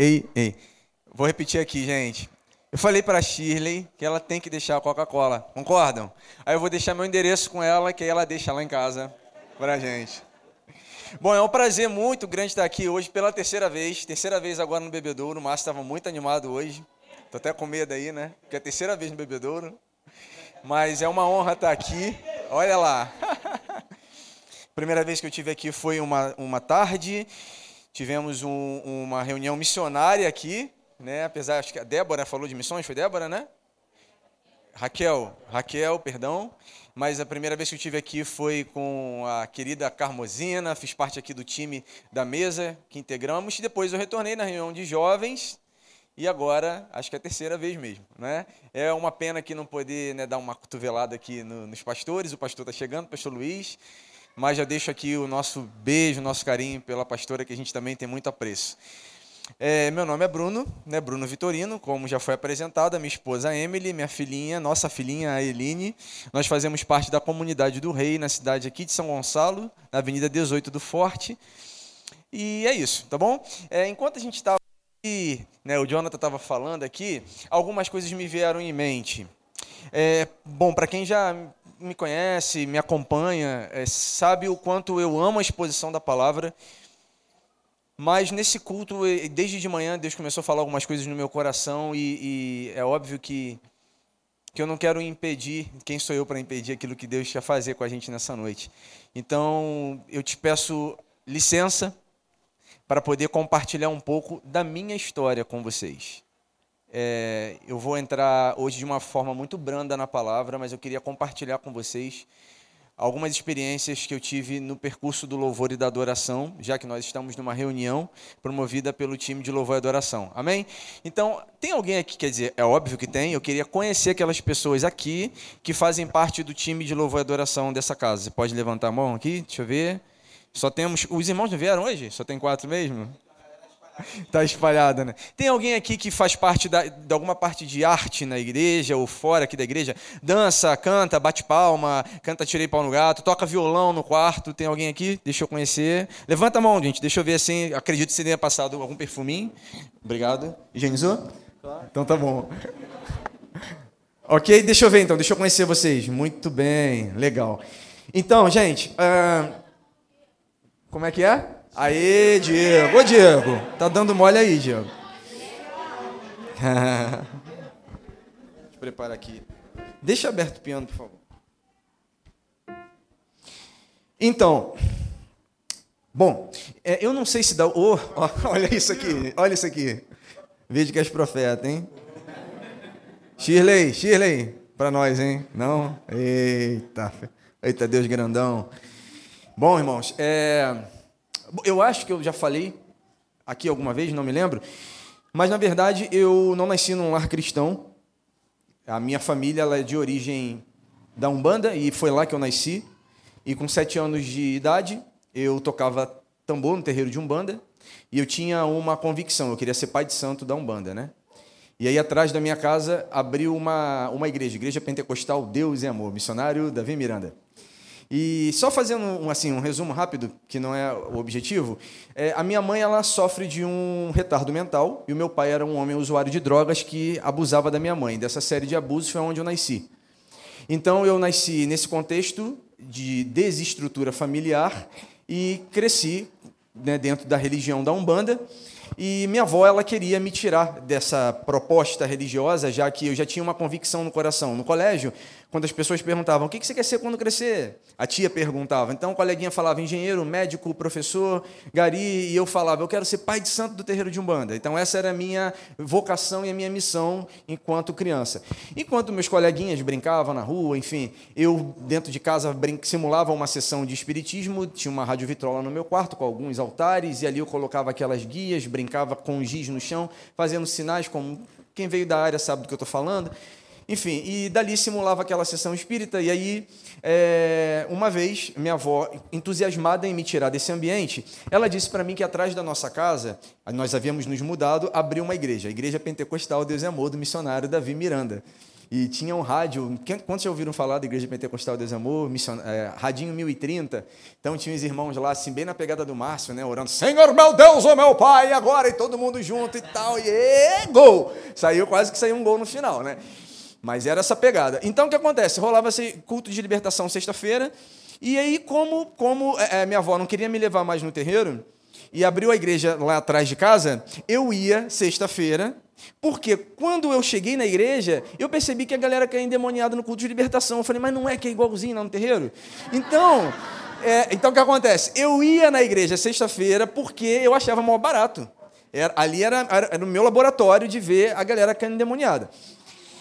Ei, ei. Vou repetir aqui, gente. Eu falei para a Shirley que ela tem que deixar a Coca-Cola. Concordam? Aí eu vou deixar meu endereço com ela, que aí ela deixa lá em casa para gente. Bom, é um prazer muito grande estar aqui hoje pela terceira vez. Terceira vez agora no Bebedouro. O Márcio estava muito animado hoje. Tô até com medo aí, né? Porque é a terceira vez no Bebedouro. Mas é uma honra estar aqui. Olha lá. Primeira vez que eu tive aqui foi uma, uma tarde. Tivemos um, uma reunião missionária aqui, né? Apesar, acho que a Débora falou de missões, foi Débora, né? Raquel, Raquel, perdão. Mas a primeira vez que eu tive aqui foi com a querida Carmosina, fiz parte aqui do time da mesa que integramos. E depois eu retornei na reunião de jovens e agora, acho que é a terceira vez mesmo. Né? É uma pena que não poder né, dar uma cotovelada aqui no, nos pastores. O pastor está chegando, o pastor Luiz. Mas já deixo aqui o nosso beijo, o nosso carinho pela pastora, que a gente também tem muito apreço. É, meu nome é Bruno, né, Bruno Vitorino, como já foi apresentado, a minha esposa Emily, minha filhinha, nossa filhinha a Eline. Nós fazemos parte da comunidade do Rei, na cidade aqui de São Gonçalo, na Avenida 18 do Forte. E é isso, tá bom? É, enquanto a gente estava aqui, né, o Jonathan estava falando aqui, algumas coisas me vieram em mente. É, bom, para quem já me conhece, me acompanha, é, sabe o quanto eu amo a exposição da palavra. Mas nesse culto, desde de manhã, Deus começou a falar algumas coisas no meu coração e, e é óbvio que, que eu não quero impedir, quem sou eu para impedir aquilo que Deus quer fazer com a gente nessa noite. Então, eu te peço licença para poder compartilhar um pouco da minha história com vocês. É, eu vou entrar hoje de uma forma muito branda na palavra, mas eu queria compartilhar com vocês algumas experiências que eu tive no percurso do louvor e da adoração, já que nós estamos numa reunião promovida pelo time de louvor e adoração. Amém? Então, tem alguém aqui, quer dizer, é óbvio que tem, eu queria conhecer aquelas pessoas aqui que fazem parte do time de louvor e adoração dessa casa. Você pode levantar a mão aqui? Deixa eu ver. Só temos. Os irmãos não vieram hoje? Só tem quatro mesmo? Está espalhada, né? Tem alguém aqui que faz parte da, de alguma parte de arte na igreja ou fora aqui da igreja? Dança, canta, bate palma, canta Tirei Pau no Gato, toca violão no quarto. Tem alguém aqui? Deixa eu conhecer. Levanta a mão, gente. Deixa eu ver assim. Acredito que você tenha passado algum perfuminho. Obrigado. Higienizou? Claro. Então tá bom. ok, deixa eu ver então. Deixa eu conhecer vocês. Muito bem, legal. Então, gente, uh... como é que é? Aê, Diego. Ô, Diego. Tá dando mole aí, Diego. Preparar aqui. Deixa aberto o piano, por favor. Então, bom, é, eu não sei se dá. Oh, olha isso aqui, olha isso aqui. Vídeo que és profeta, hein? Shirley, Shirley, para nós, hein? Não? Eita, eita, Deus grandão. Bom, irmãos, é. Eu acho que eu já falei aqui alguma vez, não me lembro, mas na verdade eu não nasci num lar cristão. A minha família ela é de origem da Umbanda e foi lá que eu nasci. E com sete anos de idade eu tocava tambor no terreiro de Umbanda e eu tinha uma convicção, eu queria ser pai de santo da Umbanda, né? E aí atrás da minha casa abriu uma, uma igreja, Igreja Pentecostal Deus e Amor, missionário Davi Miranda. E só fazendo um, assim, um resumo rápido, que não é o objetivo, é, a minha mãe ela sofre de um retardo mental e o meu pai era um homem usuário de drogas que abusava da minha mãe. Dessa série de abusos foi onde eu nasci. Então eu nasci nesse contexto de desestrutura familiar e cresci né, dentro da religião da Umbanda. E minha avó ela queria me tirar dessa proposta religiosa, já que eu já tinha uma convicção no coração. No colégio, quando as pessoas perguntavam o que você quer ser quando crescer, a tia perguntava. Então, o coleguinha falava engenheiro, médico, professor, gari, e eu falava eu quero ser pai de santo do terreiro de Umbanda. Então, essa era a minha vocação e a minha missão enquanto criança. Enquanto meus coleguinhas brincavam na rua, enfim, eu dentro de casa simulava uma sessão de espiritismo, tinha uma rádio vitrola no meu quarto com alguns altares, e ali eu colocava aquelas guias, brincava com giz no chão, fazendo sinais como quem veio da área sabe do que eu estou falando. Enfim, e dali simulava aquela sessão espírita, e aí, é, uma vez, minha avó, entusiasmada em me tirar desse ambiente, ela disse para mim que atrás da nossa casa, nós havíamos nos mudado, abriu uma igreja, a Igreja Pentecostal Deus é Amor, do missionário Davi Miranda. E tinha um rádio. Quantos já ouviram falar da Igreja Pentecostal Deus Amor? Mission, é, Radinho 1030. Então tinha os irmãos lá, assim, bem na pegada do Márcio, né? Orando, Senhor meu Deus, ô meu Pai, agora, e todo mundo junto e tal. E gol! Saiu quase que saiu um gol no final, né? Mas era essa pegada. Então o que acontece? Rolava esse culto de libertação sexta-feira. E aí, como, como é, minha avó não queria me levar mais no terreiro, e abriu a igreja lá atrás de casa, eu ia sexta-feira porque quando eu cheguei na igreja, eu percebi que a galera caía endemoniada no culto de libertação. Eu falei, mas não é que é igualzinho lá no terreiro? Então, é, então o que acontece? Eu ia na igreja sexta-feira porque eu achava mal barato. Era, ali era, era, o meu laboratório de ver a galera caindo endemoniada.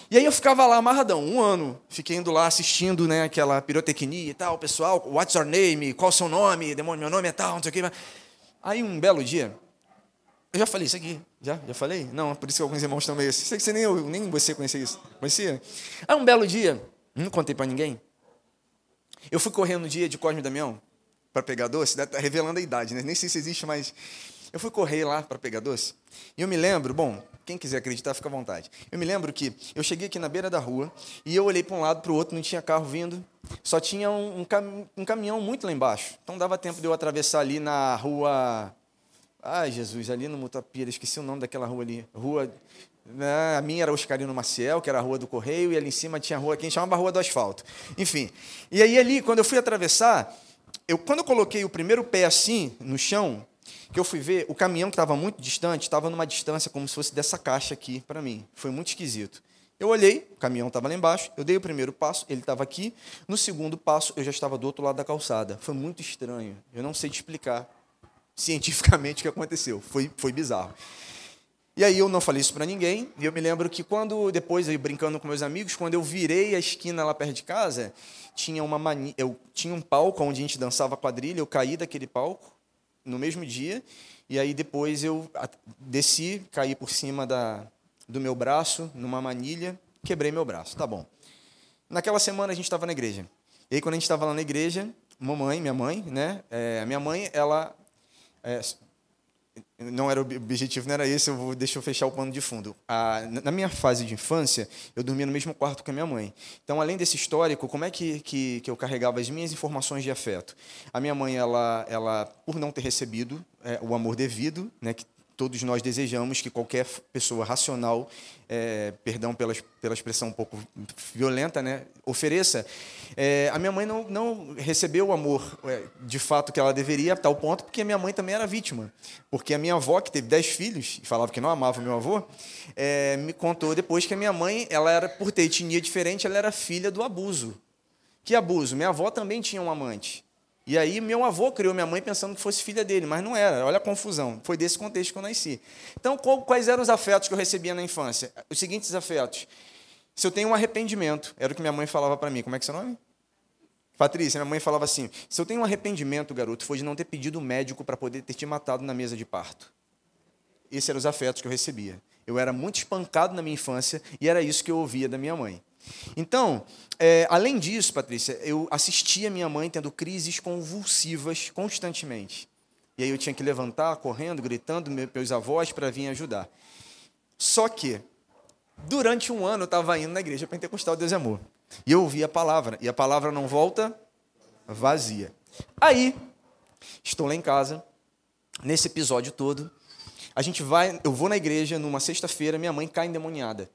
E aí eu ficava lá amarradão, um ano, fiquei indo lá assistindo né, aquela pirotecnia e tal, pessoal, what's your name, qual o seu nome, demônio, meu nome é tal, não sei o que. Aí um belo dia, eu já falei isso aqui. Já? Já falei? Não, por isso que alguns irmãos meio assim. Sei que você nem, nem você conhecia isso. Conhecia? Aí um belo dia, não contei para ninguém. Eu fui correndo no dia de Cosme e Damião para pegar doce, está revelando a idade, né? Nem sei se existe, mas eu fui correr lá para pegar doce. E eu me lembro, bom, quem quiser acreditar, fica à vontade. Eu me lembro que eu cheguei aqui na beira da rua e eu olhei para um lado para o outro, não tinha carro vindo, só tinha um, um, cam um caminhão muito lá embaixo. Então dava tempo de eu atravessar ali na rua Ai, Jesus, ali no Mutapira, esqueci o nome daquela rua ali. Rua. Né, a minha era Oscarino Maciel, que era a rua do Correio, e ali em cima tinha a rua que a gente chamava Rua do Asfalto. Enfim. E aí, ali, quando eu fui atravessar, eu, quando eu coloquei o primeiro pé assim, no chão, que eu fui ver, o caminhão que estava muito distante, estava numa distância como se fosse dessa caixa aqui para mim. Foi muito esquisito. Eu olhei, o caminhão estava lá embaixo, eu dei o primeiro passo, ele estava aqui. No segundo passo, eu já estava do outro lado da calçada. Foi muito estranho. Eu não sei te explicar cientificamente o que aconteceu. Foi, foi bizarro. E aí eu não falei isso para ninguém. E eu me lembro que quando depois eu brincando com meus amigos, quando eu virei a esquina lá perto de casa, tinha uma mani... eu tinha um palco onde a gente dançava quadrilha, eu caí daquele palco no mesmo dia. E aí depois eu desci, caí por cima da do meu braço numa manilha, quebrei meu braço. Tá bom. Naquela semana a gente estava na igreja. E aí quando a gente estava lá na igreja, mamãe, minha mãe, né? É, minha mãe, ela é, não era o objetivo, não era esse, eu vou, deixa eu fechar o pano de fundo. Ah, na minha fase de infância, eu dormia no mesmo quarto com a minha mãe. Então, além desse histórico, como é que, que, que eu carregava as minhas informações de afeto? A minha mãe, ela, ela por não ter recebido é, o amor devido, né, que todos nós desejamos que qualquer pessoa racional, é, perdão pela, pela expressão um pouco violenta, né, ofereça. É, a minha mãe não, não recebeu o amor é, de fato que ela deveria, a tal ponto, porque a minha mãe também era vítima. Porque a minha avó, que teve dez filhos, e falava que não amava meu avô, é, me contou depois que a minha mãe, ela era, por ter etnia diferente, ela era filha do abuso. Que abuso? Minha avó também tinha um amante. E aí meu avô criou minha mãe pensando que fosse filha dele, mas não era. Olha a confusão. Foi desse contexto que eu nasci. Então, quais eram os afetos que eu recebia na infância? Os seguintes afetos. Se eu tenho um arrependimento, era o que minha mãe falava para mim. Como é que é seu nome? Patrícia, minha mãe falava assim: se eu tenho um arrependimento, garoto, foi de não ter pedido o médico para poder ter te matado na mesa de parto. Esses eram os afetos que eu recebia. Eu era muito espancado na minha infância e era isso que eu ouvia da minha mãe. Então, é, além disso, Patrícia, eu assistia minha mãe tendo crises convulsivas constantemente. E aí eu tinha que levantar, correndo, gritando meus avós para vir ajudar. Só que, durante um ano, eu estava indo na igreja pentecostal Deus é Amor. E eu ouvi a palavra. E a palavra não volta vazia. Aí, estou lá em casa, nesse episódio todo. A gente vai, eu vou na igreja numa sexta-feira, minha mãe cai endemoniada.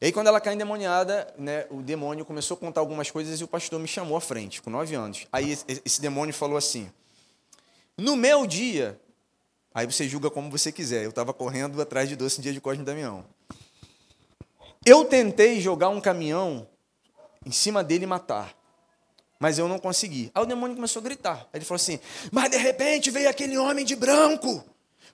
E aí, quando ela cai endemoniada, né, o demônio começou a contar algumas coisas e o pastor me chamou à frente, com nove anos. Aí esse demônio falou assim: No meu dia, aí você julga como você quiser. Eu estava correndo atrás de doce no dia de Cosme Damião. Eu tentei jogar um caminhão em cima dele e matar, mas eu não consegui. Aí o demônio começou a gritar. Ele falou assim: Mas de repente veio aquele homem de branco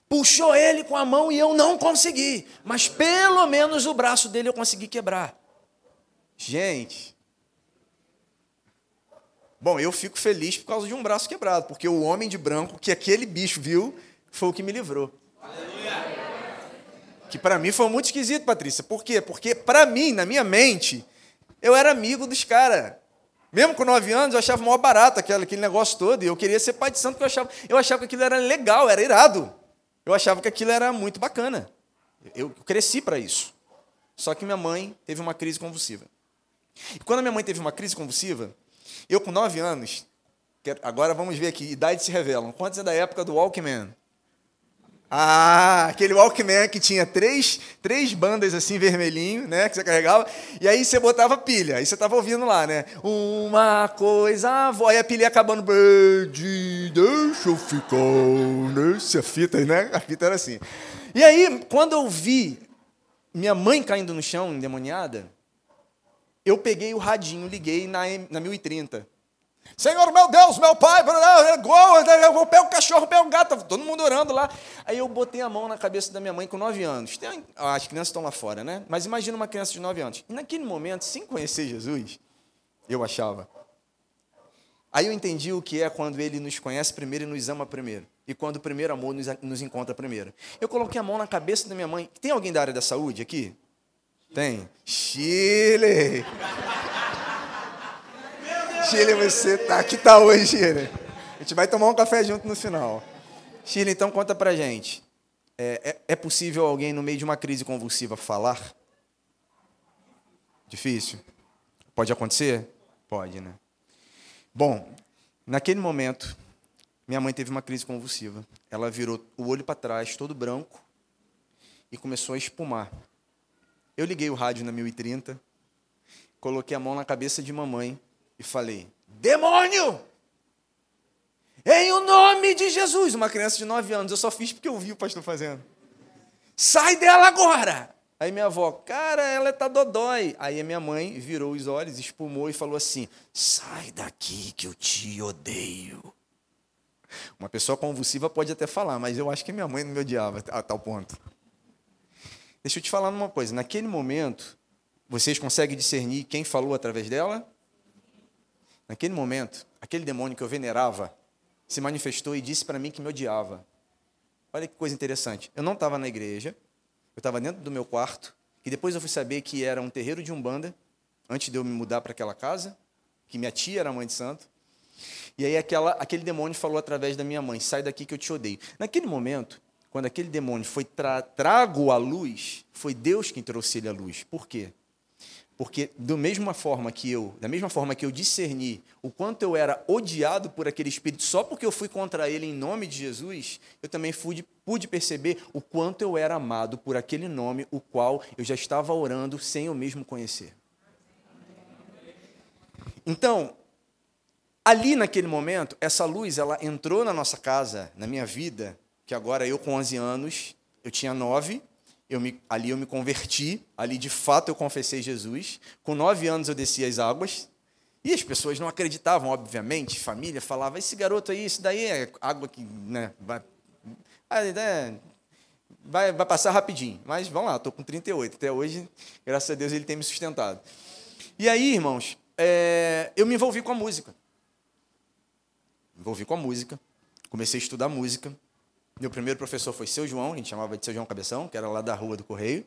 puxou ele com a mão e eu não consegui, mas pelo menos o braço dele eu consegui quebrar. Gente, bom, eu fico feliz por causa de um braço quebrado, porque o homem de branco que aquele bicho viu foi o que me livrou. Que para mim foi muito esquisito, Patrícia. Por quê? Porque para mim, na minha mente, eu era amigo dos caras. Mesmo com nove anos, eu achava maior barato aquele, aquele negócio todo. E eu queria ser pai de santo, porque eu achava, eu achava que aquilo era legal, era irado. Eu achava que aquilo era muito bacana. Eu cresci para isso. Só que minha mãe teve uma crise convulsiva. E quando minha mãe teve uma crise convulsiva, eu com 9 anos, agora vamos ver aqui, idade se revelam. Quantos é da época do Walkman? Ah, aquele Walkman que tinha três, três bandas assim vermelhinho, né, que você carregava, e aí você botava pilha, aí você estava ouvindo lá, né? Uma coisa, aí a pilha ia acabando, deixa eu ficar nessa fita, né? A fita era assim. E aí, quando eu vi minha mãe caindo no chão, endemoniada, eu peguei o radinho, liguei na, na 1030. Senhor, meu Deus, meu pai, eu pego o cachorro, pego o gato, todo mundo orando lá. Aí eu botei a mão na cabeça da minha mãe com nove anos. Tem, as crianças estão lá fora, né? Mas imagina uma criança de nove anos. E naquele momento, sem conhecer Jesus, eu achava. Aí eu entendi o que é quando ele nos conhece primeiro e nos ama primeiro. E quando o primeiro amor nos, nos encontra primeiro. Eu coloquei a mão na cabeça da minha mãe. Tem alguém da área da saúde aqui? Tem. Chile! Chile, você tá que tá hoje, Chile. A gente vai tomar um café junto no final. Chile, então conta pra gente. É, é, é possível alguém no meio de uma crise convulsiva falar? Difícil? Pode acontecer? Pode, né? Bom, naquele momento, minha mãe teve uma crise convulsiva. Ela virou o olho para trás, todo branco, e começou a espumar. Eu liguei o rádio na 1030, coloquei a mão na cabeça de mamãe e falei: Demônio! Em o nome de Jesus! Uma criança de 9 anos, eu só fiz porque eu vi o pastor fazendo. Sai dela agora! Aí minha avó, cara, ela tá dodói. Aí a minha mãe virou os olhos, espumou e falou assim: Sai daqui que eu te odeio. Uma pessoa convulsiva pode até falar, mas eu acho que minha mãe não me odiava a tal ponto. Deixa eu te falar uma coisa: naquele momento, vocês conseguem discernir quem falou através dela? Naquele momento, aquele demônio que eu venerava se manifestou e disse para mim que me odiava. Olha que coisa interessante. Eu não estava na igreja, eu estava dentro do meu quarto, e depois eu fui saber que era um terreiro de Umbanda, antes de eu me mudar para aquela casa, que minha tia era mãe de santo. E aí aquela, aquele demônio falou através da minha mãe: sai daqui que eu te odeio. Naquele momento, quando aquele demônio foi tra trago à luz, foi Deus quem trouxe ele à luz. Por quê? Porque da mesma forma que eu, da mesma forma que eu discerni o quanto eu era odiado por aquele espírito só porque eu fui contra ele em nome de Jesus, eu também pude, pude perceber o quanto eu era amado por aquele nome o qual eu já estava orando sem eu mesmo conhecer. Então, ali naquele momento, essa luz ela entrou na nossa casa, na minha vida, que agora eu com 11 anos, eu tinha 9, eu me, ali eu me converti, ali de fato eu confessei Jesus. Com nove anos eu desci as águas. E as pessoas não acreditavam, obviamente. Família falava: esse garoto aí, isso daí é água que né, vai, vai, vai passar rapidinho. Mas vamos lá, estou com 38. Até hoje, graças a Deus, ele tem me sustentado. E aí, irmãos, é, eu me envolvi com a música. Me envolvi com a música. Comecei a estudar música. Meu primeiro professor foi seu João, a gente chamava de seu João Cabeção, que era lá da rua do Correio.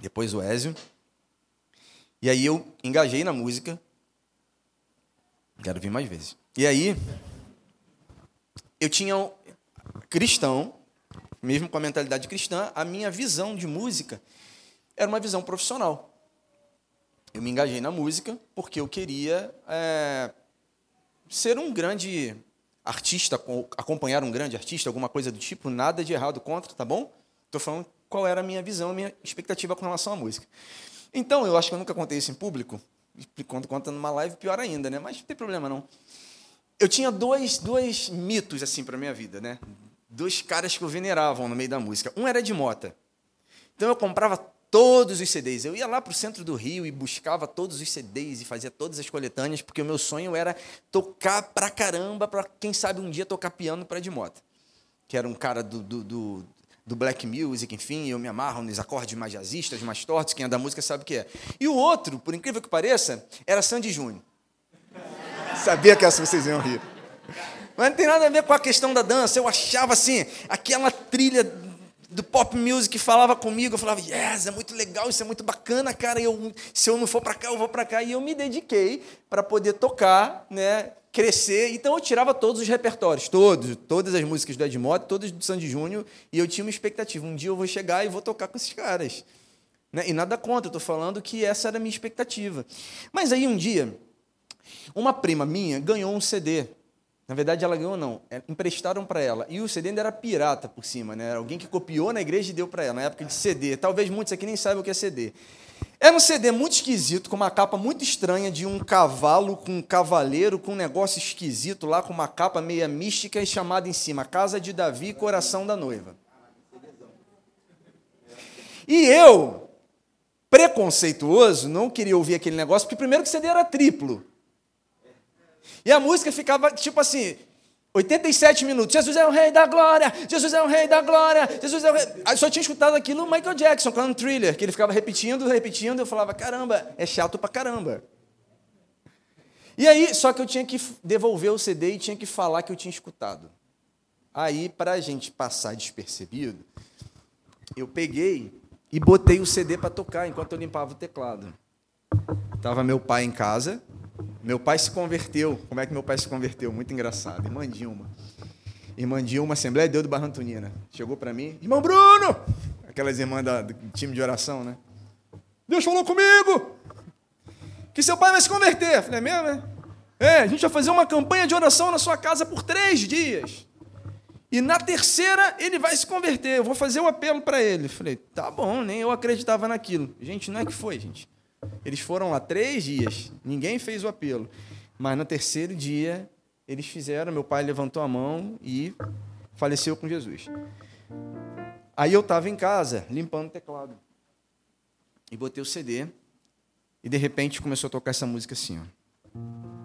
Depois o Ézio. E aí eu engajei na música. Quero vir mais vezes. E aí, eu tinha um cristão, mesmo com a mentalidade cristã, a minha visão de música era uma visão profissional. Eu me engajei na música porque eu queria é, ser um grande artista, acompanhar um grande artista, alguma coisa do tipo, nada de errado contra, tá bom? Estou falando qual era a minha visão, a minha expectativa com relação à música. Então, eu acho que eu nunca contei isso em público, quando conta numa live, pior ainda, né? Mas não tem problema não. Eu tinha dois, dois mitos assim para minha vida, né? Dois caras que eu veneravam no meio da música. Um era de Mota. Então eu comprava todos os CDs. Eu ia lá para o centro do Rio e buscava todos os CDs e fazia todas as coletâneas, porque o meu sonho era tocar pra caramba, para quem sabe um dia tocar piano para de moto. Que era um cara do, do, do, do, black music, enfim, eu me amarro nos acordes mais jazzistas, mais tortos, quem é da música sabe o que é. E o outro, por incrível que pareça, era Sandy Júnior. Sabia que essa vocês iam rir. Mas não tem nada a ver com a questão da dança. Eu achava assim, aquela trilha do pop music falava comigo, eu falava, yes, é muito legal, isso é muito bacana, cara. Eu, se eu não for para cá, eu vou para cá. E eu me dediquei para poder tocar, né, crescer. Então eu tirava todos os repertórios, todos, todas as músicas do Edmond, todas do Sandy Júnior, e eu tinha uma expectativa. Um dia eu vou chegar e vou tocar com esses caras. Né? E nada contra, eu estou falando que essa era a minha expectativa. Mas aí um dia, uma prima minha ganhou um CD. Na verdade, ela ganhou não, é, emprestaram para ela. E o CD ainda era pirata por cima, né? Era alguém que copiou na igreja e deu para ela, na época de CD. Talvez muitos aqui nem saibam o que é CD. Era um CD muito esquisito, com uma capa muito estranha de um cavalo com um cavaleiro, com um negócio esquisito lá, com uma capa meia mística e chamada em cima, Casa de Davi, Coração da Noiva. E eu, preconceituoso, não queria ouvir aquele negócio, porque primeiro que o CD era triplo. E a música ficava tipo assim, 87 minutos. Jesus é o rei da glória, Jesus é o rei da glória, Jesus é o rei. Eu só tinha escutado aquilo no Michael Jackson, com um thriller, que ele ficava repetindo, repetindo, eu falava, caramba, é chato pra caramba. E aí, só que eu tinha que devolver o CD e tinha que falar que eu tinha escutado. Aí, para a gente passar despercebido, eu peguei e botei o CD para tocar enquanto eu limpava o teclado. Tava meu pai em casa, meu pai se converteu. Como é que meu pai se converteu? Muito engraçado. Irmã Dilma. Irmã Dilma, Assembleia de Deus do Barra Antonina. Chegou para mim, irmão Bruno! Aquelas irmãs da, do time de oração, né? Deus falou comigo que seu pai vai se converter. Eu falei, é mesmo, né? É, a gente vai fazer uma campanha de oração na sua casa por três dias. E na terceira ele vai se converter. Eu vou fazer o um apelo para ele. Eu falei, tá bom, nem eu acreditava naquilo. Gente, não é que foi, gente. Eles foram lá três dias, ninguém fez o apelo. Mas no terceiro dia, eles fizeram, meu pai levantou a mão e faleceu com Jesus. Aí eu estava em casa, limpando o teclado. E botei o CD. E de repente começou a tocar essa música assim, ó.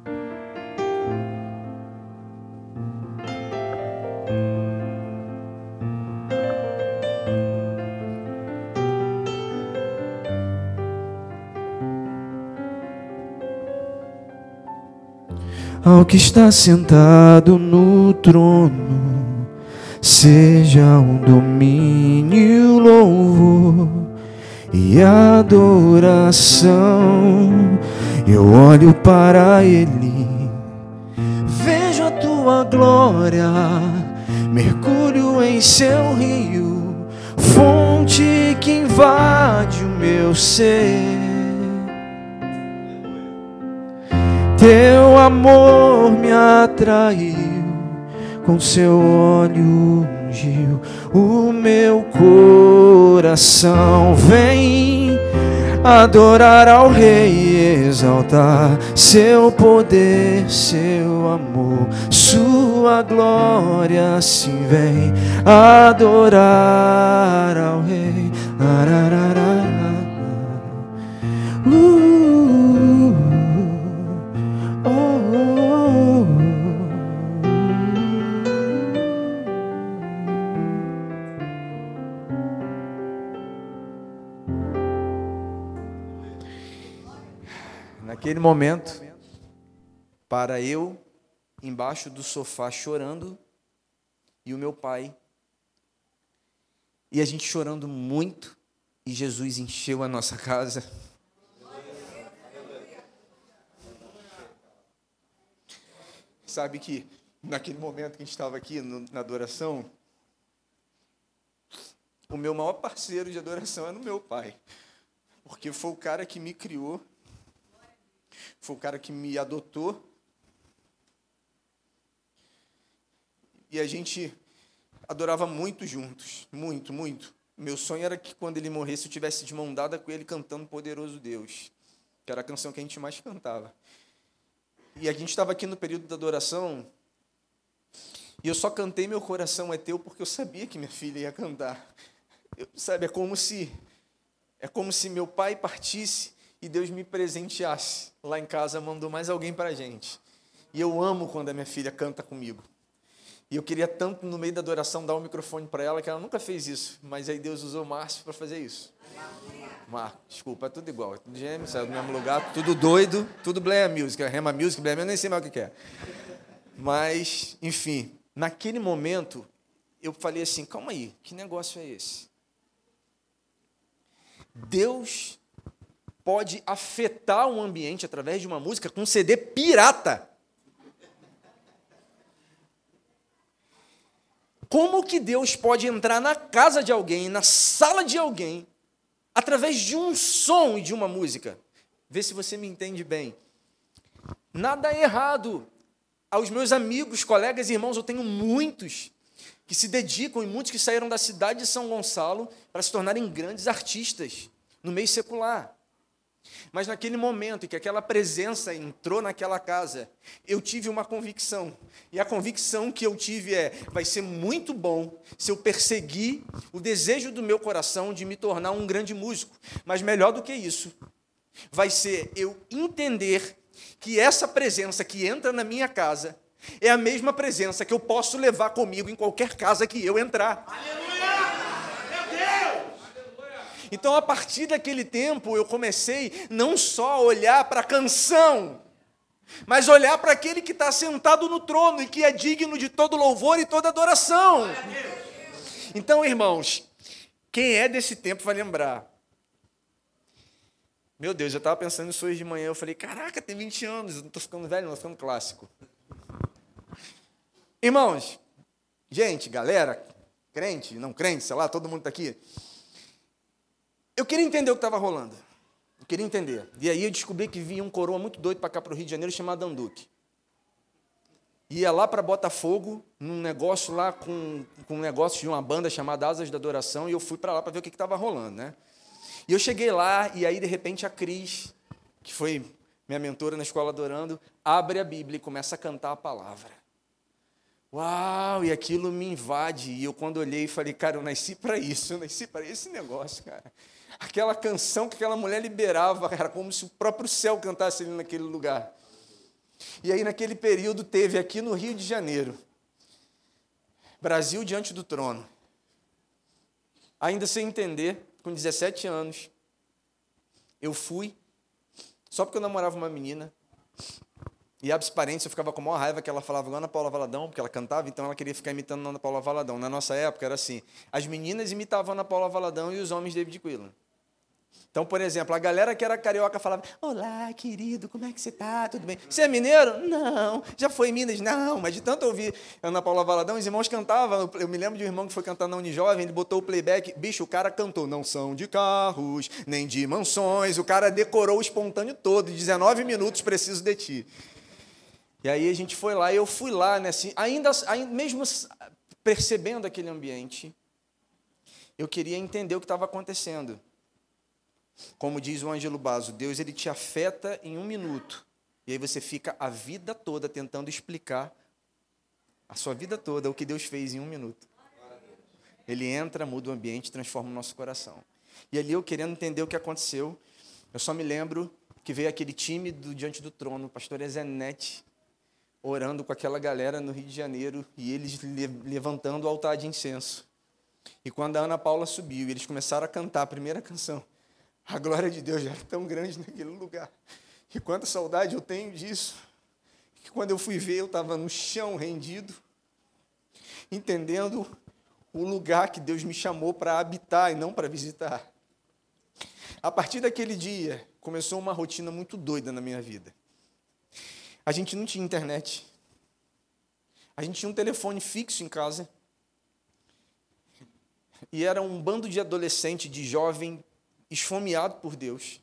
Ao que está sentado no trono, seja o domínio, louvor e adoração. Eu olho para Ele, vejo a tua glória, mergulho em seu rio, fonte que invade o meu ser Teu amor me atraiu, com seu olho ungiu o meu coração. Vem adorar ao Rei, exaltar seu poder, seu amor, sua glória. Se vem adorar ao Rei. Uh. Naquele momento, para eu embaixo do sofá chorando e o meu pai e a gente chorando muito e Jesus encheu a nossa casa. Sabe que naquele momento que a gente estava aqui no, na adoração, o meu maior parceiro de adoração era o meu pai, porque foi o cara que me criou foi o cara que me adotou. E a gente adorava muito juntos, muito, muito. Meu sonho era que quando ele morresse eu tivesse de mão dada com ele cantando Poderoso Deus, que era a canção que a gente mais cantava. E a gente estava aqui no período da adoração, e eu só cantei Meu Coração é Teu porque eu sabia que minha filha ia cantar. Eu, sabe, é como se é como se meu pai partisse e Deus me presenteasse. Lá em casa mandou mais alguém para a gente. E eu amo quando a minha filha canta comigo. E eu queria tanto, no meio da adoração, dar o um microfone para ela, que ela nunca fez isso. Mas aí Deus usou Márcio para fazer isso. Marco, desculpa, é tudo igual. É tudo gêmeo, saiu do mesmo lugar, tudo doido, tudo Blair Music. Rema Music, Blair Music, eu nem sei mais o que é. Mas, enfim, naquele momento, eu falei assim: calma aí, que negócio é esse? Deus pode afetar um ambiente através de uma música com um CD pirata. Como que Deus pode entrar na casa de alguém, na sala de alguém, através de um som e de uma música. Vê se você me entende bem. Nada é errado. Aos meus amigos, colegas e irmãos, eu tenho muitos que se dedicam e muitos que saíram da cidade de São Gonçalo para se tornarem grandes artistas no meio secular. Mas naquele momento em que aquela presença entrou naquela casa, eu tive uma convicção. E a convicção que eu tive é: vai ser muito bom se eu perseguir o desejo do meu coração de me tornar um grande músico. Mas melhor do que isso, vai ser eu entender que essa presença que entra na minha casa é a mesma presença que eu posso levar comigo em qualquer casa que eu entrar. Aleluia! Então, a partir daquele tempo, eu comecei não só a olhar para a canção, mas olhar para aquele que está sentado no trono e que é digno de todo louvor e toda adoração. Então, irmãos, quem é desse tempo vai lembrar. Meu Deus, eu estava pensando nisso hoje de manhã. Eu falei, caraca, tem 20 anos, eu não estou ficando velho, não, estou ficando clássico. Irmãos, gente, galera, crente, não crente, sei lá, todo mundo está aqui. Eu queria entender o que estava rolando. Eu queria entender. E aí eu descobri que vinha um coroa muito doido para cá para o Rio de Janeiro chamado Anduque. Ia lá para Botafogo, num negócio lá com, com um negócio de uma banda chamada Asas da Adoração, e eu fui para lá para ver o que estava rolando, né? E eu cheguei lá, e aí, de repente, a Cris, que foi minha mentora na escola adorando, abre a Bíblia e começa a cantar a palavra. Uau, e aquilo me invade. E eu, quando olhei, falei, cara, eu nasci para isso, eu nasci para esse negócio, cara aquela canção que aquela mulher liberava, era como se o próprio céu cantasse ali naquele lugar. E aí, naquele período, teve aqui no Rio de Janeiro, Brasil diante do trono. Ainda sem entender, com 17 anos, eu fui, só porque eu namorava uma menina, e abs parentes, eu ficava com maior raiva que ela falava Ana Paula Valadão, porque ela cantava, então ela queria ficar imitando Ana Paula Valadão. Na nossa época era assim: as meninas imitavam Ana Paula Valadão e os homens David Quillan. Então, por exemplo, a galera que era carioca falava: Olá, querido, como é que você está? Tudo bem? Você é mineiro? Não. Já foi em Minas? Não. Mas de tanto ouvir Ana Paula Valadão, os irmãos cantavam. Eu me lembro de um irmão que foi cantar na Unijovem, ele botou o playback. Bicho, o cara cantou: Não são de carros, nem de mansões. O cara decorou o espontâneo todo. 19 minutos, preciso de ti. E aí a gente foi lá, e eu fui lá, né, assim, ainda, ainda mesmo percebendo aquele ambiente, eu queria entender o que estava acontecendo. Como diz o Ângelo Basso, Deus ele te afeta em um minuto. E aí você fica a vida toda tentando explicar a sua vida toda o que Deus fez em um minuto. Ele entra, muda o ambiente, transforma o nosso coração. E ali eu querendo entender o que aconteceu, eu só me lembro que veio aquele time do diante do trono, o pastor Ezenete, orando com aquela galera no Rio de Janeiro e eles levantando o altar de incenso. E quando a Ana Paula subiu eles começaram a cantar a primeira canção, a glória de Deus já era tão grande naquele lugar. E quanta saudade eu tenho disso. Que quando eu fui ver, eu estava no chão rendido, entendendo o lugar que Deus me chamou para habitar e não para visitar. A partir daquele dia, começou uma rotina muito doida na minha vida. A gente não tinha internet. A gente tinha um telefone fixo em casa. E era um bando de adolescente, de jovem esfomeado por Deus.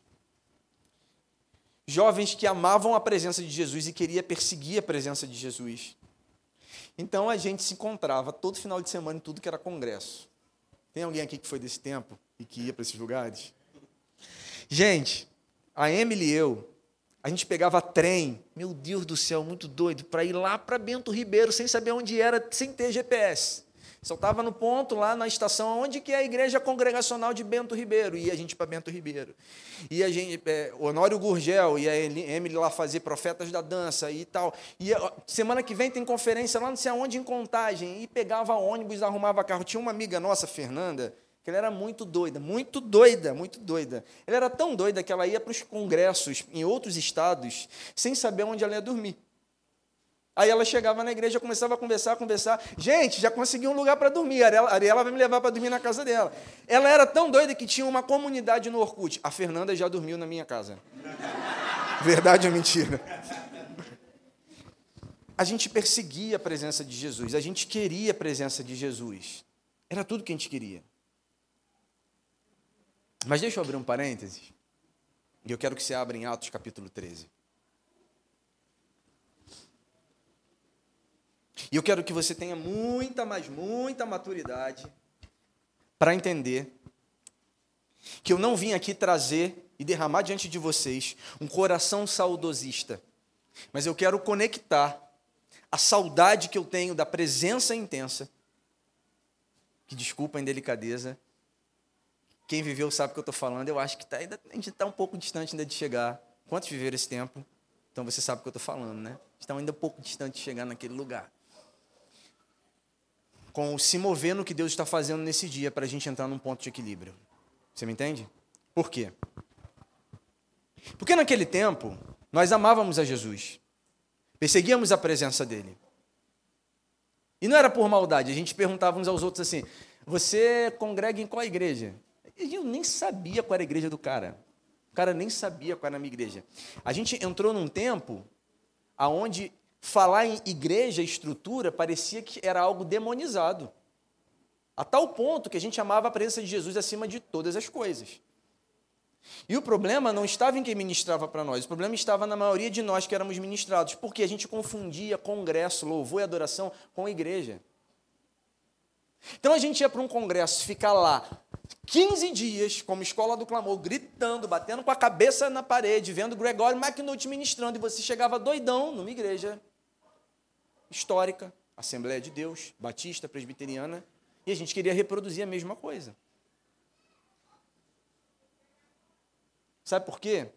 Jovens que amavam a presença de Jesus e queria perseguir a presença de Jesus. Então a gente se encontrava todo final de semana em tudo que era congresso. Tem alguém aqui que foi desse tempo e que ia para esses lugares? Gente, a Emily e eu, a gente pegava trem, meu Deus do céu, muito doido, para ir lá para Bento Ribeiro, sem saber onde era, sem ter GPS. Só estava no ponto lá na estação onde que é a igreja congregacional de Bento Ribeiro. E a gente para Bento Ribeiro. E a gente, é, Honório Gurgel e a Emily lá fazer Profetas da Dança e tal. E semana que vem tem conferência lá não sei aonde em Contagem. E pegava ônibus, arrumava carro. Tinha uma amiga nossa, Fernanda, que ela era muito doida, muito doida, muito doida. Ela era tão doida que ela ia para os congressos em outros estados sem saber onde ela ia dormir. Aí ela chegava na igreja, começava a conversar, conversar. Gente, já consegui um lugar para dormir. A Ariela vai me levar para dormir na casa dela. Ela era tão doida que tinha uma comunidade no Orkut. A Fernanda já dormiu na minha casa. Verdade ou mentira? A gente perseguia a presença de Jesus, a gente queria a presença de Jesus. Era tudo que a gente queria. Mas deixa eu abrir um parênteses. E eu quero que você abra em Atos capítulo 13. E eu quero que você tenha muita, mas muita maturidade para entender que eu não vim aqui trazer e derramar diante de vocês um coração saudosista, mas eu quero conectar a saudade que eu tenho da presença intensa, que desculpa a indelicadeza, quem viveu sabe o que eu estou falando, eu acho que tá, ainda, a gente está um pouco distante ainda de chegar. Quantos viveram esse tempo? Então você sabe o que eu estou falando, né? Estão ainda um pouco distante de chegar naquele lugar com se mover no que Deus está fazendo nesse dia para a gente entrar num ponto de equilíbrio. Você me entende? Por quê? Porque naquele tempo nós amávamos a Jesus, perseguíamos a presença dele. E não era por maldade, a gente perguntava uns aos outros assim: você congrega em qual igreja? E eu nem sabia qual era a igreja do cara. O cara nem sabia qual era a minha igreja. A gente entrou num tempo aonde falar em igreja, estrutura, parecia que era algo demonizado. A tal ponto que a gente amava a presença de Jesus acima de todas as coisas. E o problema não estava em quem ministrava para nós, o problema estava na maioria de nós que éramos ministrados, porque a gente confundia congresso, louvor e adoração com igreja. Então a gente ia para um congresso, ficar lá 15 dias, como escola do clamor, gritando, batendo com a cabeça na parede, vendo Gregório McNulty ministrando, e você chegava doidão numa igreja histórica, Assembleia de Deus, Batista, Presbiteriana, e a gente queria reproduzir a mesma coisa. Sabe por quê?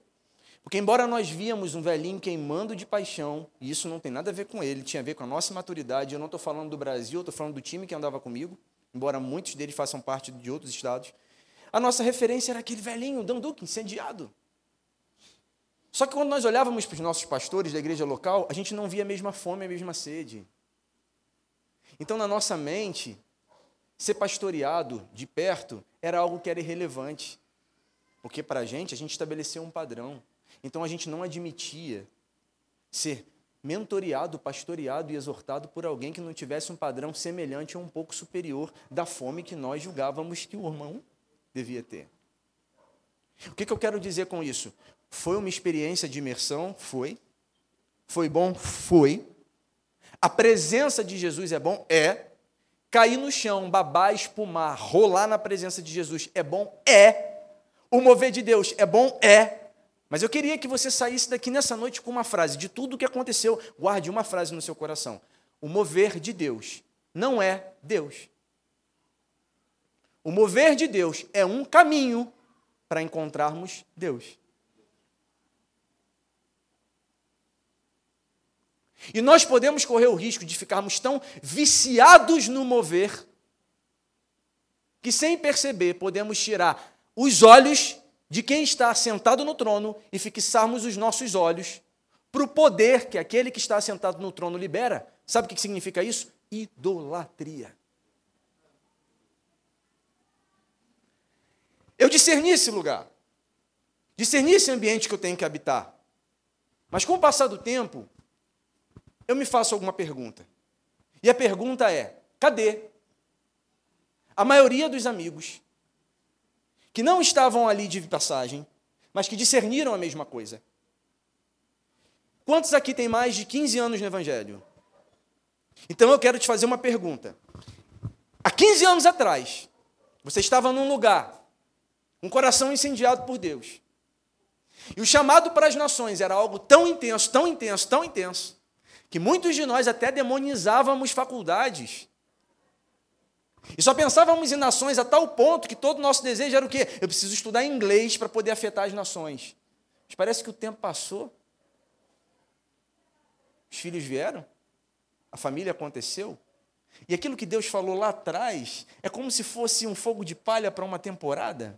Porque, embora nós víamos um velhinho queimando de paixão, e isso não tem nada a ver com ele, tinha a ver com a nossa maturidade. Eu não estou falando do Brasil, estou falando do time que andava comigo, embora muitos deles façam parte de outros estados. A nossa referência era aquele velhinho, Danduque, incendiado. Só que quando nós olhávamos para os nossos pastores da igreja local, a gente não via a mesma fome, a mesma sede. Então, na nossa mente, ser pastoreado de perto era algo que era irrelevante. Porque para a gente, a gente estabeleceu um padrão. Então, a gente não admitia ser mentoreado, pastoreado e exortado por alguém que não tivesse um padrão semelhante ou um pouco superior da fome que nós julgávamos que o irmão devia ter. O que, que eu quero dizer com isso? Foi uma experiência de imersão? Foi. Foi bom? Foi. A presença de Jesus é bom? É. Cair no chão, babar, espumar, rolar na presença de Jesus é bom? É. O mover de Deus é bom? É. Mas eu queria que você saísse daqui nessa noite com uma frase. De tudo o que aconteceu, guarde uma frase no seu coração. O mover de Deus não é Deus. O mover de Deus é um caminho para encontrarmos Deus. E nós podemos correr o risco de ficarmos tão viciados no mover que, sem perceber, podemos tirar os olhos de quem está sentado no trono e fixarmos os nossos olhos para o poder que aquele que está sentado no trono libera. Sabe o que significa isso? Idolatria. Eu discerni esse lugar, discerni esse ambiente que eu tenho que habitar. Mas com o passar do tempo, eu me faço alguma pergunta. E a pergunta é: cadê a maioria dos amigos que não estavam ali de passagem, mas que discerniram a mesma coisa? Quantos aqui têm mais de 15 anos no Evangelho? Então eu quero te fazer uma pergunta. Há 15 anos atrás, você estava num lugar, um coração incendiado por Deus. E o chamado para as nações era algo tão intenso, tão intenso, tão intenso, que muitos de nós até demonizávamos faculdades. E só pensávamos em nações a tal ponto que todo o nosso desejo era o quê? Eu preciso estudar inglês para poder afetar as nações. Mas parece que o tempo passou. Os filhos vieram, a família aconteceu. E aquilo que Deus falou lá atrás é como se fosse um fogo de palha para uma temporada.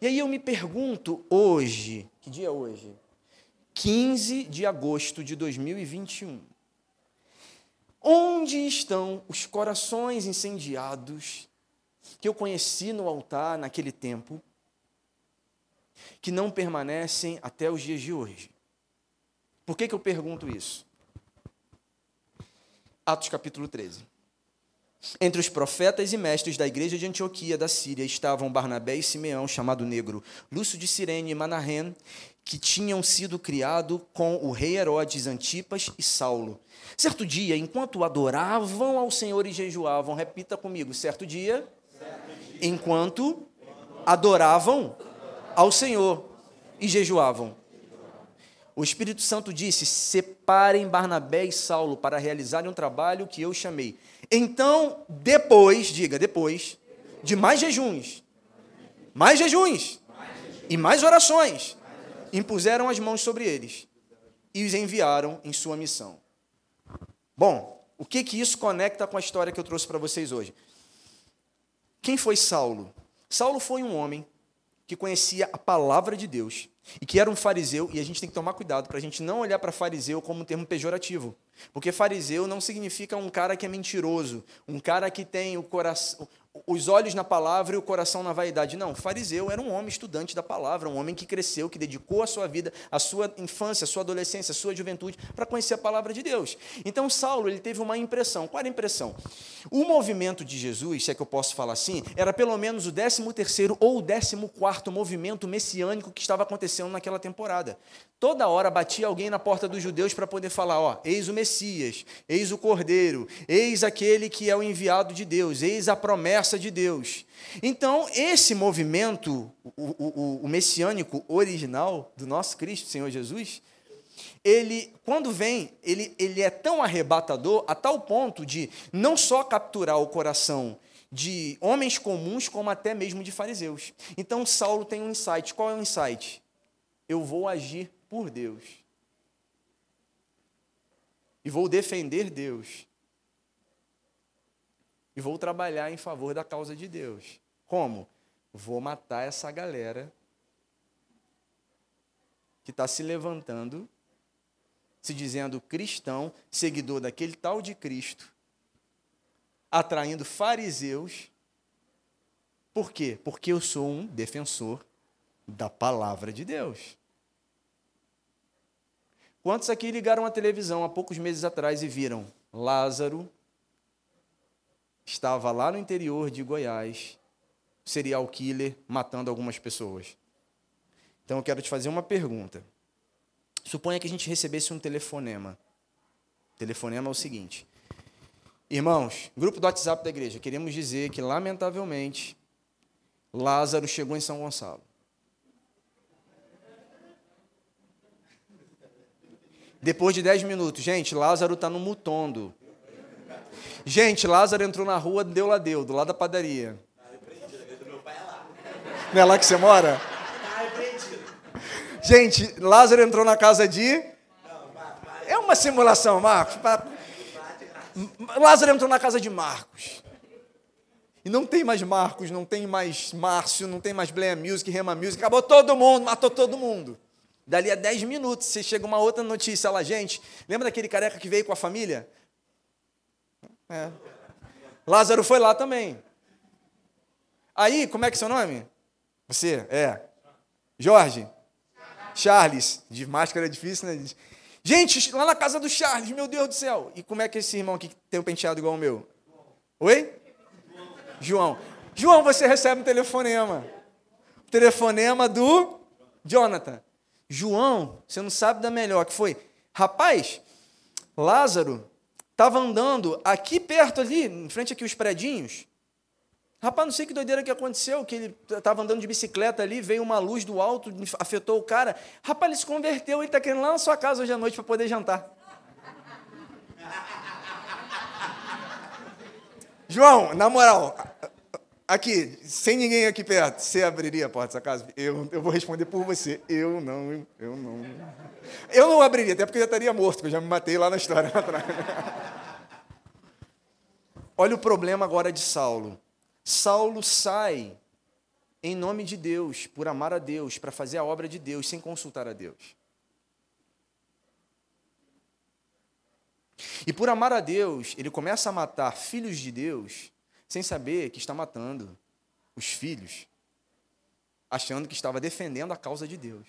E aí eu me pergunto hoje, que dia é hoje? 15 de agosto de 2021. Onde estão os corações incendiados que eu conheci no altar naquele tempo, que não permanecem até os dias de hoje? Por que, que eu pergunto isso? Atos capítulo 13. Entre os profetas e mestres da igreja de Antioquia da Síria estavam Barnabé e Simeão, chamado Negro, Lúcio de Cirene e Manahem, que tinham sido criados com o rei Herodes, Antipas e Saulo. Certo dia, enquanto adoravam ao Senhor e jejuavam, repita comigo, certo dia, certo dia. enquanto adoravam ao Senhor e jejuavam. O Espírito Santo disse: Separem Barnabé e Saulo para realizarem um trabalho que eu chamei. Então, depois, diga, depois, de mais jejuns, mais jejuns e mais orações, impuseram as mãos sobre eles e os enviaram em sua missão. Bom, o que que isso conecta com a história que eu trouxe para vocês hoje? Quem foi Saulo? Saulo foi um homem que conhecia a palavra de Deus e que era um fariseu, e a gente tem que tomar cuidado para a gente não olhar para fariseu como um termo pejorativo. Porque fariseu não significa um cara que é mentiroso, um cara que tem o coração, os olhos na palavra e o coração na vaidade. Não, fariseu era um homem estudante da palavra, um homem que cresceu, que dedicou a sua vida, a sua infância, a sua adolescência, a sua juventude para conhecer a palavra de Deus. Então Saulo, ele teve uma impressão. Qual era a impressão? O movimento de Jesus, se é que eu posso falar assim, era pelo menos o 13º ou o 14º movimento messiânico que estava acontecendo naquela temporada. Toda hora batia alguém na porta dos judeus para poder falar, ó, eis o Messias, eis o Cordeiro, eis aquele que é o enviado de Deus, eis a promessa de Deus. Então, esse movimento, o, o, o messiânico original do nosso Cristo, Senhor Jesus, ele, quando vem, ele, ele é tão arrebatador a tal ponto de não só capturar o coração de homens comuns, como até mesmo de fariseus. Então, Saulo tem um insight. Qual é o insight? Eu vou agir por Deus. E vou defender Deus. Vou trabalhar em favor da causa de Deus. Como? Vou matar essa galera que está se levantando, se dizendo cristão, seguidor daquele tal de Cristo, atraindo fariseus. Por quê? Porque eu sou um defensor da palavra de Deus. Quantos aqui ligaram a televisão há poucos meses atrás e viram Lázaro estava lá no interior de Goiás, serial killer, matando algumas pessoas? Então eu quero te fazer uma pergunta. Suponha que a gente recebesse um telefonema. O telefonema é o seguinte: Irmãos, grupo do WhatsApp da igreja, queremos dizer que, lamentavelmente, Lázaro chegou em São Gonçalo. Depois de 10 minutos, gente, Lázaro está no mutondo. Gente, Lázaro entrou na rua, deu lá deu, do lado da padaria. Não é lá que você mora? Gente, Lázaro entrou na casa de. É uma simulação, Marcos. Lázaro entrou na casa de Marcos. E não tem mais Marcos, não tem mais Márcio, não tem mais Blair Music, Rema Music. Acabou todo mundo, matou todo mundo. Dali a 10 minutos, você chega uma outra notícia lá, gente. Lembra daquele careca que veio com a família? É. Lázaro foi lá também. Aí, como é que é seu nome? Você? É. Jorge? Charles. De máscara é difícil, né? Gente, lá na casa do Charles, meu Deus do céu. E como é que esse irmão aqui tem um penteado igual o meu? Oi? João. João, você recebe um telefonema. O telefonema do Jonathan. João, você não sabe da melhor, que foi, rapaz, Lázaro estava andando aqui perto ali, em frente aqui os predinhos. Rapaz, não sei que doideira que aconteceu, que ele estava andando de bicicleta ali, veio uma luz do alto, afetou o cara. Rapaz, ele se converteu, ele está querendo lá na sua casa hoje à noite para poder jantar. João, na moral, Aqui, sem ninguém aqui perto, você abriria a porta dessa casa? Eu, eu vou responder por você. Eu não, eu não. Eu não abriria, até porque eu já estaria morto, porque eu já me matei lá na história. Olha o problema agora de Saulo. Saulo sai em nome de Deus, por amar a Deus, para fazer a obra de Deus, sem consultar a Deus. E por amar a Deus, ele começa a matar filhos de Deus sem saber que está matando os filhos, achando que estava defendendo a causa de Deus.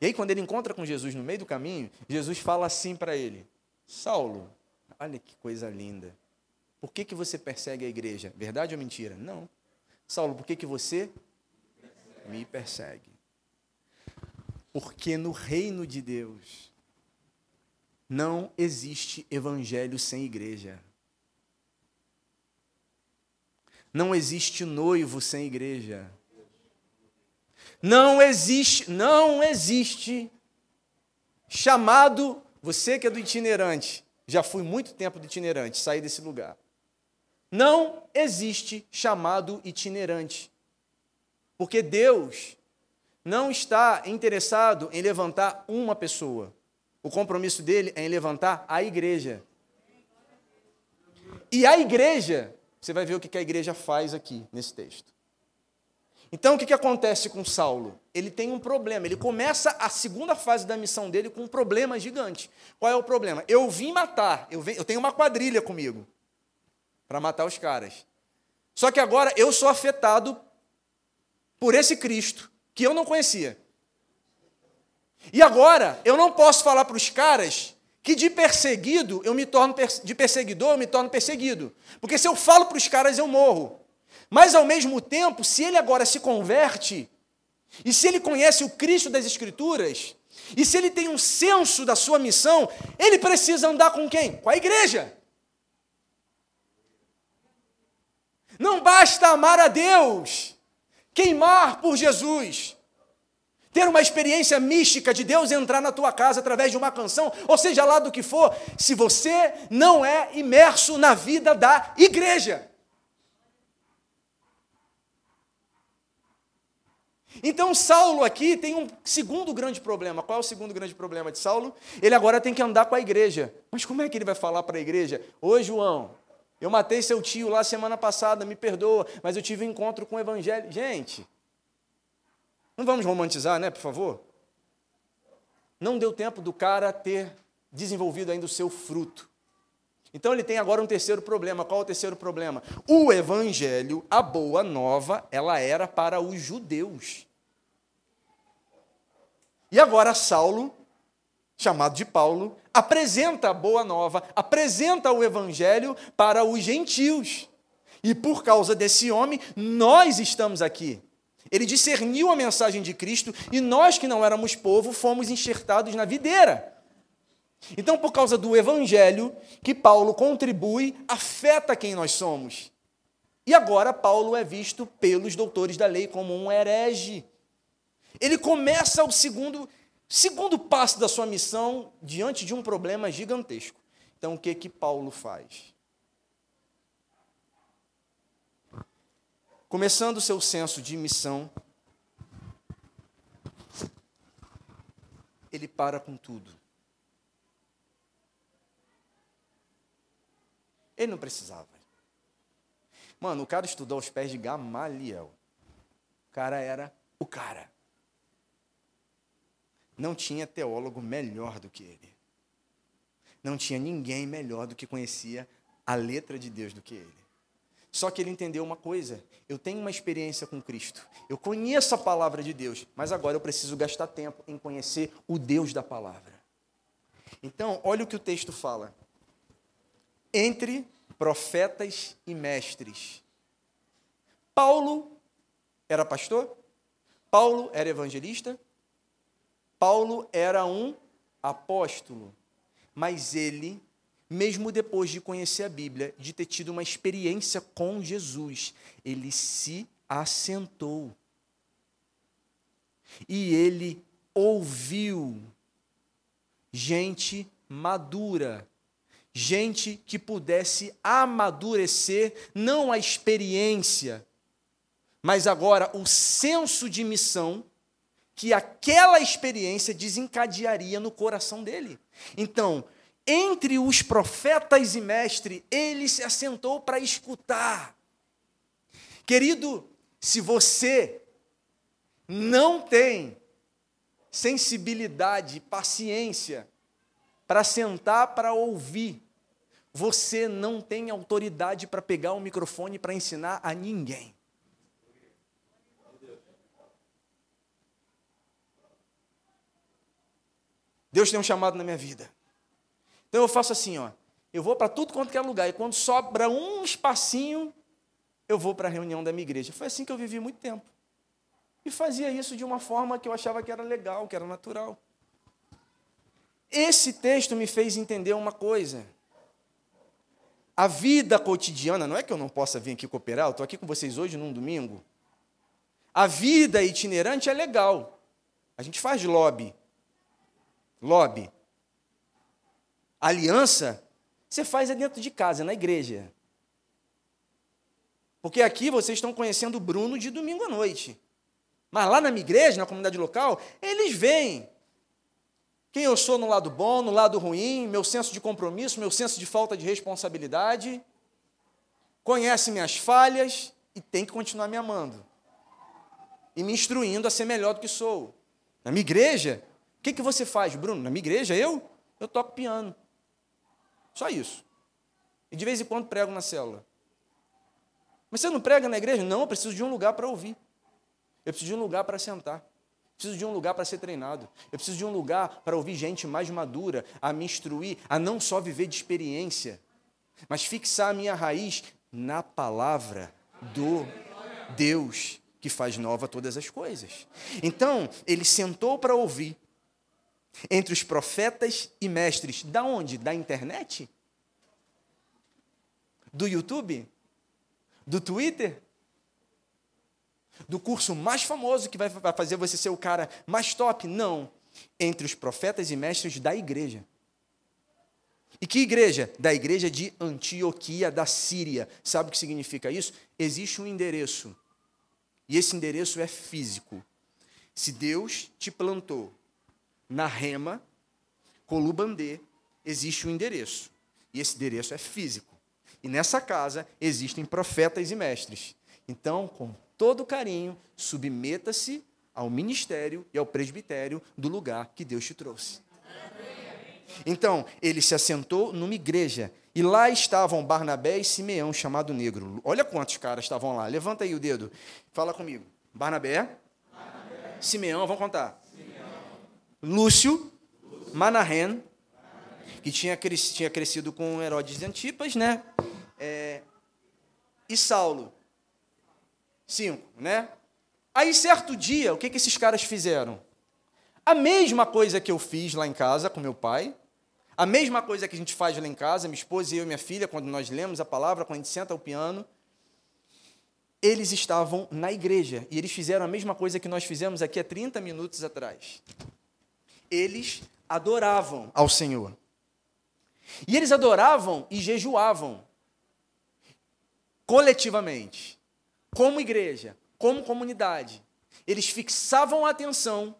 E aí, quando ele encontra com Jesus no meio do caminho, Jesus fala assim para ele: Saulo, olha que coisa linda. por que, que você persegue a igreja? Verdade ou mentira? Não. Saulo, por que, que você me persegue? Porque no reino de Deus não existe evangelho sem igreja. Não existe noivo sem igreja. Não existe, não existe chamado, você que é do itinerante, já fui muito tempo do itinerante, saí desse lugar. Não existe chamado itinerante. Porque Deus não está interessado em levantar uma pessoa. O compromisso dele é em levantar a igreja. E a igreja, você vai ver o que a igreja faz aqui nesse texto. Então, o que, acontece com Saulo? Ele tem um problema. Ele começa a segunda fase da missão dele com um problema gigante. Qual é o problema? Eu vim matar, eu, eu tenho uma quadrilha comigo para matar os caras. Só que agora eu sou afetado por esse Cristo que eu não conhecia. E agora eu não posso falar para os caras que de perseguido eu me torno de perseguidor eu me torno perseguido, porque se eu falo para os caras eu morro. Mas ao mesmo tempo, se ele agora se converte e se ele conhece o Cristo das Escrituras e se ele tem um senso da sua missão, ele precisa andar com quem? Com a igreja. Não basta amar a Deus, queimar por Jesus, ter uma experiência mística de Deus entrar na tua casa através de uma canção, ou seja lá do que for, se você não é imerso na vida da igreja. Então, Saulo aqui tem um segundo grande problema. Qual é o segundo grande problema de Saulo? Ele agora tem que andar com a igreja. Mas como é que ele vai falar para a igreja? Oi, João, eu matei seu tio lá semana passada, me perdoa, mas eu tive um encontro com o evangelho. Gente, não vamos romantizar, né, por favor? Não deu tempo do cara ter desenvolvido ainda o seu fruto. Então ele tem agora um terceiro problema. Qual é o terceiro problema? O evangelho, a boa nova, ela era para os judeus. E agora Saulo chamado de Paulo, apresenta a boa nova, apresenta o evangelho para os gentios. E por causa desse homem, nós estamos aqui. Ele discerniu a mensagem de Cristo e nós que não éramos povo fomos enxertados na videira. Então, por causa do evangelho que Paulo contribui, afeta quem nós somos. E agora Paulo é visto pelos doutores da lei como um herege. Ele começa o segundo Segundo passo da sua missão diante de um problema gigantesco. Então, o que que Paulo faz? Começando o seu senso de missão, ele para com tudo. Ele não precisava. Mano, o cara estudou aos pés de Gamaliel. O cara era o cara não tinha teólogo melhor do que ele. Não tinha ninguém melhor do que conhecia a letra de Deus do que ele. Só que ele entendeu uma coisa: eu tenho uma experiência com Cristo, eu conheço a palavra de Deus, mas agora eu preciso gastar tempo em conhecer o Deus da palavra. Então, olha o que o texto fala. Entre profetas e mestres. Paulo era pastor? Paulo era evangelista? Paulo era um apóstolo, mas ele, mesmo depois de conhecer a Bíblia, de ter tido uma experiência com Jesus, ele se assentou. E ele ouviu gente madura, gente que pudesse amadurecer não a experiência, mas agora o senso de missão que aquela experiência desencadearia no coração dele. Então, entre os profetas e mestre, ele se assentou para escutar. Querido, se você não tem sensibilidade, paciência para sentar para ouvir, você não tem autoridade para pegar o microfone para ensinar a ninguém. Deus tem um chamado na minha vida. Então eu faço assim, ó. Eu vou para tudo quanto é lugar. E quando sobra um espacinho, eu vou para a reunião da minha igreja. Foi assim que eu vivi muito tempo. E fazia isso de uma forma que eu achava que era legal, que era natural. Esse texto me fez entender uma coisa. A vida cotidiana, não é que eu não possa vir aqui cooperar, eu estou aqui com vocês hoje num domingo. A vida itinerante é legal. A gente faz lobby. Lobby. Aliança, você faz é dentro de casa, na igreja. Porque aqui vocês estão conhecendo o Bruno de domingo à noite. Mas lá na minha igreja, na comunidade local, eles veem quem eu sou no lado bom, no lado ruim, meu senso de compromisso, meu senso de falta de responsabilidade, conhece minhas falhas e tem que continuar me amando e me instruindo a ser melhor do que sou. Na minha igreja, o que, que você faz, Bruno? Na minha igreja, eu? Eu toco piano. Só isso. E de vez em quando prego na célula. Mas você não prega na igreja? Não, eu preciso de um lugar para ouvir. Eu preciso de um lugar para sentar. Eu preciso de um lugar para ser treinado. Eu preciso de um lugar para ouvir gente mais madura, a me instruir, a não só viver de experiência, mas fixar a minha raiz na palavra do Deus que faz nova todas as coisas. Então, ele sentou para ouvir entre os profetas e mestres. Da onde? Da internet? Do YouTube? Do Twitter? do curso mais famoso que vai fazer você ser o cara mais top. Não. Entre os profetas e mestres da igreja. E que igreja? Da igreja de Antioquia da Síria. Sabe o que significa isso? Existe um endereço. E esse endereço é físico. Se Deus te plantou na Rema, Colubandê, existe um endereço. E esse endereço é físico. E nessa casa existem profetas e mestres. Então, com todo carinho, submeta-se ao ministério e ao presbitério do lugar que Deus te trouxe. Então, ele se assentou numa igreja, e lá estavam Barnabé e Simeão, chamado negro. Olha quantos caras estavam lá. Levanta aí o dedo. Fala comigo. Barnabé, Barnabé. Simeão, vamos contar. Lúcio. Manahem, que tinha, crescido, tinha crescido com Herodes de Antipas, né? É, e Saulo, Cinco, né? Aí, certo dia, o que, que esses caras fizeram? A mesma coisa que eu fiz lá em casa com meu pai, a mesma coisa que a gente faz lá em casa, minha esposa e eu e minha filha, quando nós lemos a palavra, quando a gente senta ao piano, eles estavam na igreja e eles fizeram a mesma coisa que nós fizemos aqui há 30 minutos atrás. Eles adoravam ao Senhor. E eles adoravam e jejuavam coletivamente como igreja, como comunidade, eles fixavam a atenção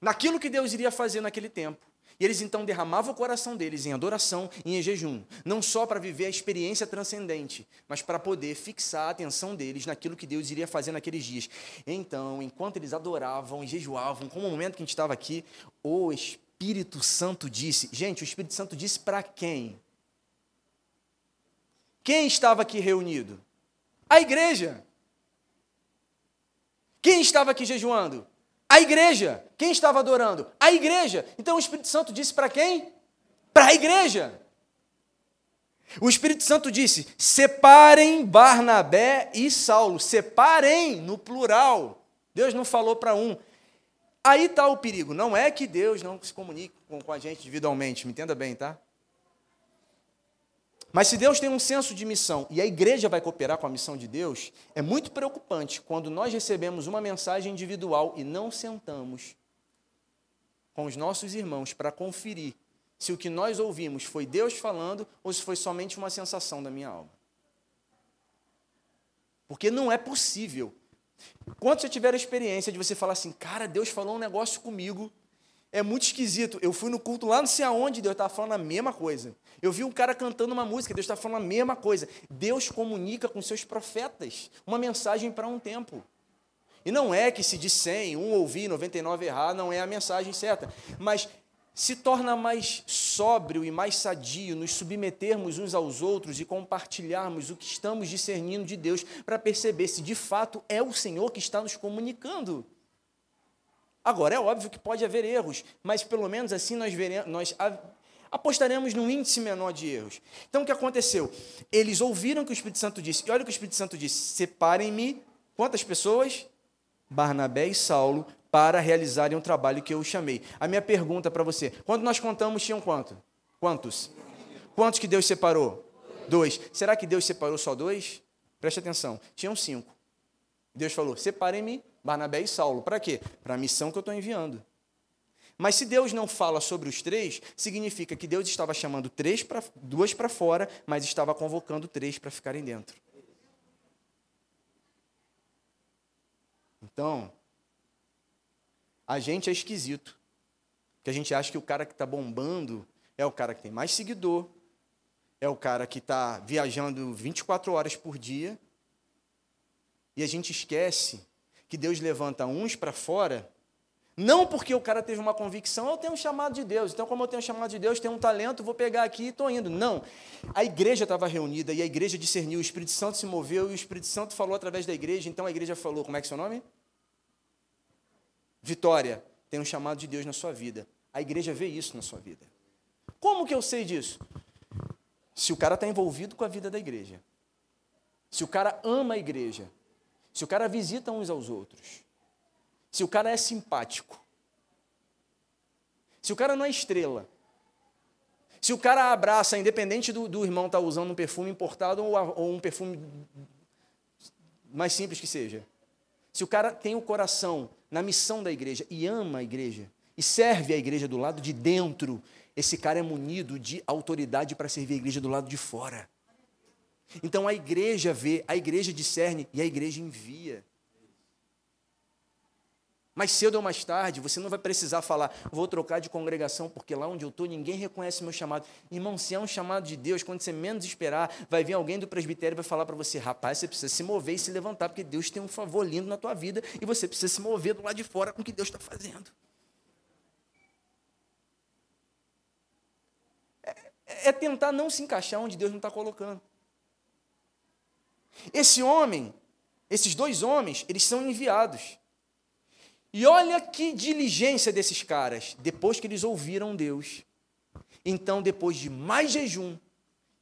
naquilo que Deus iria fazer naquele tempo. Eles então derramavam o coração deles em adoração e em jejum, não só para viver a experiência transcendente, mas para poder fixar a atenção deles naquilo que Deus iria fazer naqueles dias. Então, enquanto eles adoravam e jejuavam, como o momento que a gente estava aqui, o Espírito Santo disse: Gente, o Espírito Santo disse para quem? Quem estava aqui reunido? A igreja. Quem estava aqui jejuando? A igreja. Quem estava adorando? A igreja. Então o Espírito Santo disse para quem? Para a igreja. O Espírito Santo disse: separem Barnabé e Saulo. Separem no plural. Deus não falou para um. Aí está o perigo. Não é que Deus não se comunique com, a gente individualmente, me entenda bem, tá? Mas se Deus tem um senso de missão e a igreja vai cooperar com a missão de Deus, é muito preocupante quando nós recebemos uma mensagem individual e não sentamos com os nossos irmãos para conferir se o que nós ouvimos foi Deus falando ou se foi somente uma sensação da minha alma. Porque não é possível. Quando você tiver a experiência de você falar assim, cara, Deus falou um negócio comigo é muito esquisito. Eu fui no culto lá não sei aonde, Deus estava falando a mesma coisa. Eu vi um cara cantando uma música, Deus estava falando a mesma coisa. Deus comunica com seus profetas uma mensagem para um tempo. E não é que se de 100, um ouvir, 99 errar, não é a mensagem certa. Mas se torna mais sóbrio e mais sadio nos submetermos uns aos outros e compartilharmos o que estamos discernindo de Deus para perceber se de fato é o Senhor que está nos comunicando. Agora, é óbvio que pode haver erros, mas pelo menos assim nós, veremos, nós apostaremos num índice menor de erros. Então o que aconteceu? Eles ouviram que o Espírito Santo disse. E olha o que o Espírito Santo disse: separem-me quantas pessoas? Barnabé e Saulo para realizarem o trabalho que eu chamei. A minha pergunta para você: quando nós contamos, tinham quanto? Quantos? Quantos que Deus separou? Dois. Será que Deus separou só dois? Preste atenção. Tinham cinco. Deus falou: separem-me Barnabé e Saulo. Para quê? Para a missão que eu estou enviando. Mas se Deus não fala sobre os três, significa que Deus estava chamando três para duas para fora, mas estava convocando três para ficarem dentro. Então, a gente é esquisito. Que a gente acha que o cara que está bombando é o cara que tem mais seguidor, é o cara que está viajando 24 horas por dia. E a gente esquece que Deus levanta uns para fora não porque o cara teve uma convicção, eu tenho um chamado de Deus, então, como eu tenho um chamado de Deus, tenho um talento, vou pegar aqui e estou indo. Não. A igreja estava reunida e a igreja discerniu, o Espírito Santo se moveu e o Espírito Santo falou através da igreja, então a igreja falou: como é que é seu nome? Vitória, tem um chamado de Deus na sua vida. A igreja vê isso na sua vida. Como que eu sei disso? Se o cara está envolvido com a vida da igreja, se o cara ama a igreja, se o cara visita uns aos outros, se o cara é simpático, se o cara não é estrela, se o cara abraça, independente do, do irmão estar tá usando um perfume importado ou, ou um perfume mais simples que seja, se o cara tem o coração na missão da igreja e ama a igreja e serve a igreja do lado de dentro, esse cara é munido de autoridade para servir a igreja do lado de fora. Então a igreja vê, a igreja discerne e a igreja envia. Mais cedo ou mais tarde, você não vai precisar falar, vou trocar de congregação, porque lá onde eu estou ninguém reconhece meu chamado. Irmão, se é um chamado de Deus, quando você menos esperar, vai vir alguém do presbitério e vai falar para você, rapaz, você precisa se mover e se levantar, porque Deus tem um favor lindo na tua vida e você precisa se mover do lado de fora com o que Deus está fazendo. É, é tentar não se encaixar onde Deus não está colocando. Esse homem, esses dois homens, eles são enviados. E olha que diligência desses caras, depois que eles ouviram Deus. Então, depois de mais jejum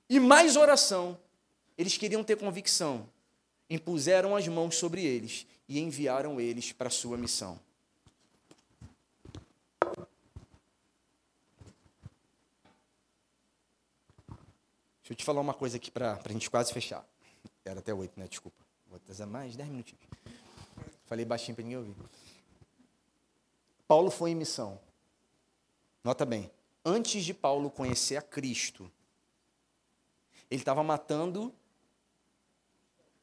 e mais oração, eles queriam ter convicção. Impuseram as mãos sobre eles e enviaram eles para a sua missão. Deixa eu te falar uma coisa aqui para a gente quase fechar. Era até oito, né? Desculpa. Vou trazer mais dez minutinhos. Falei baixinho para ninguém ouvir. Paulo foi em missão. Nota bem, antes de Paulo conhecer a Cristo, ele estava matando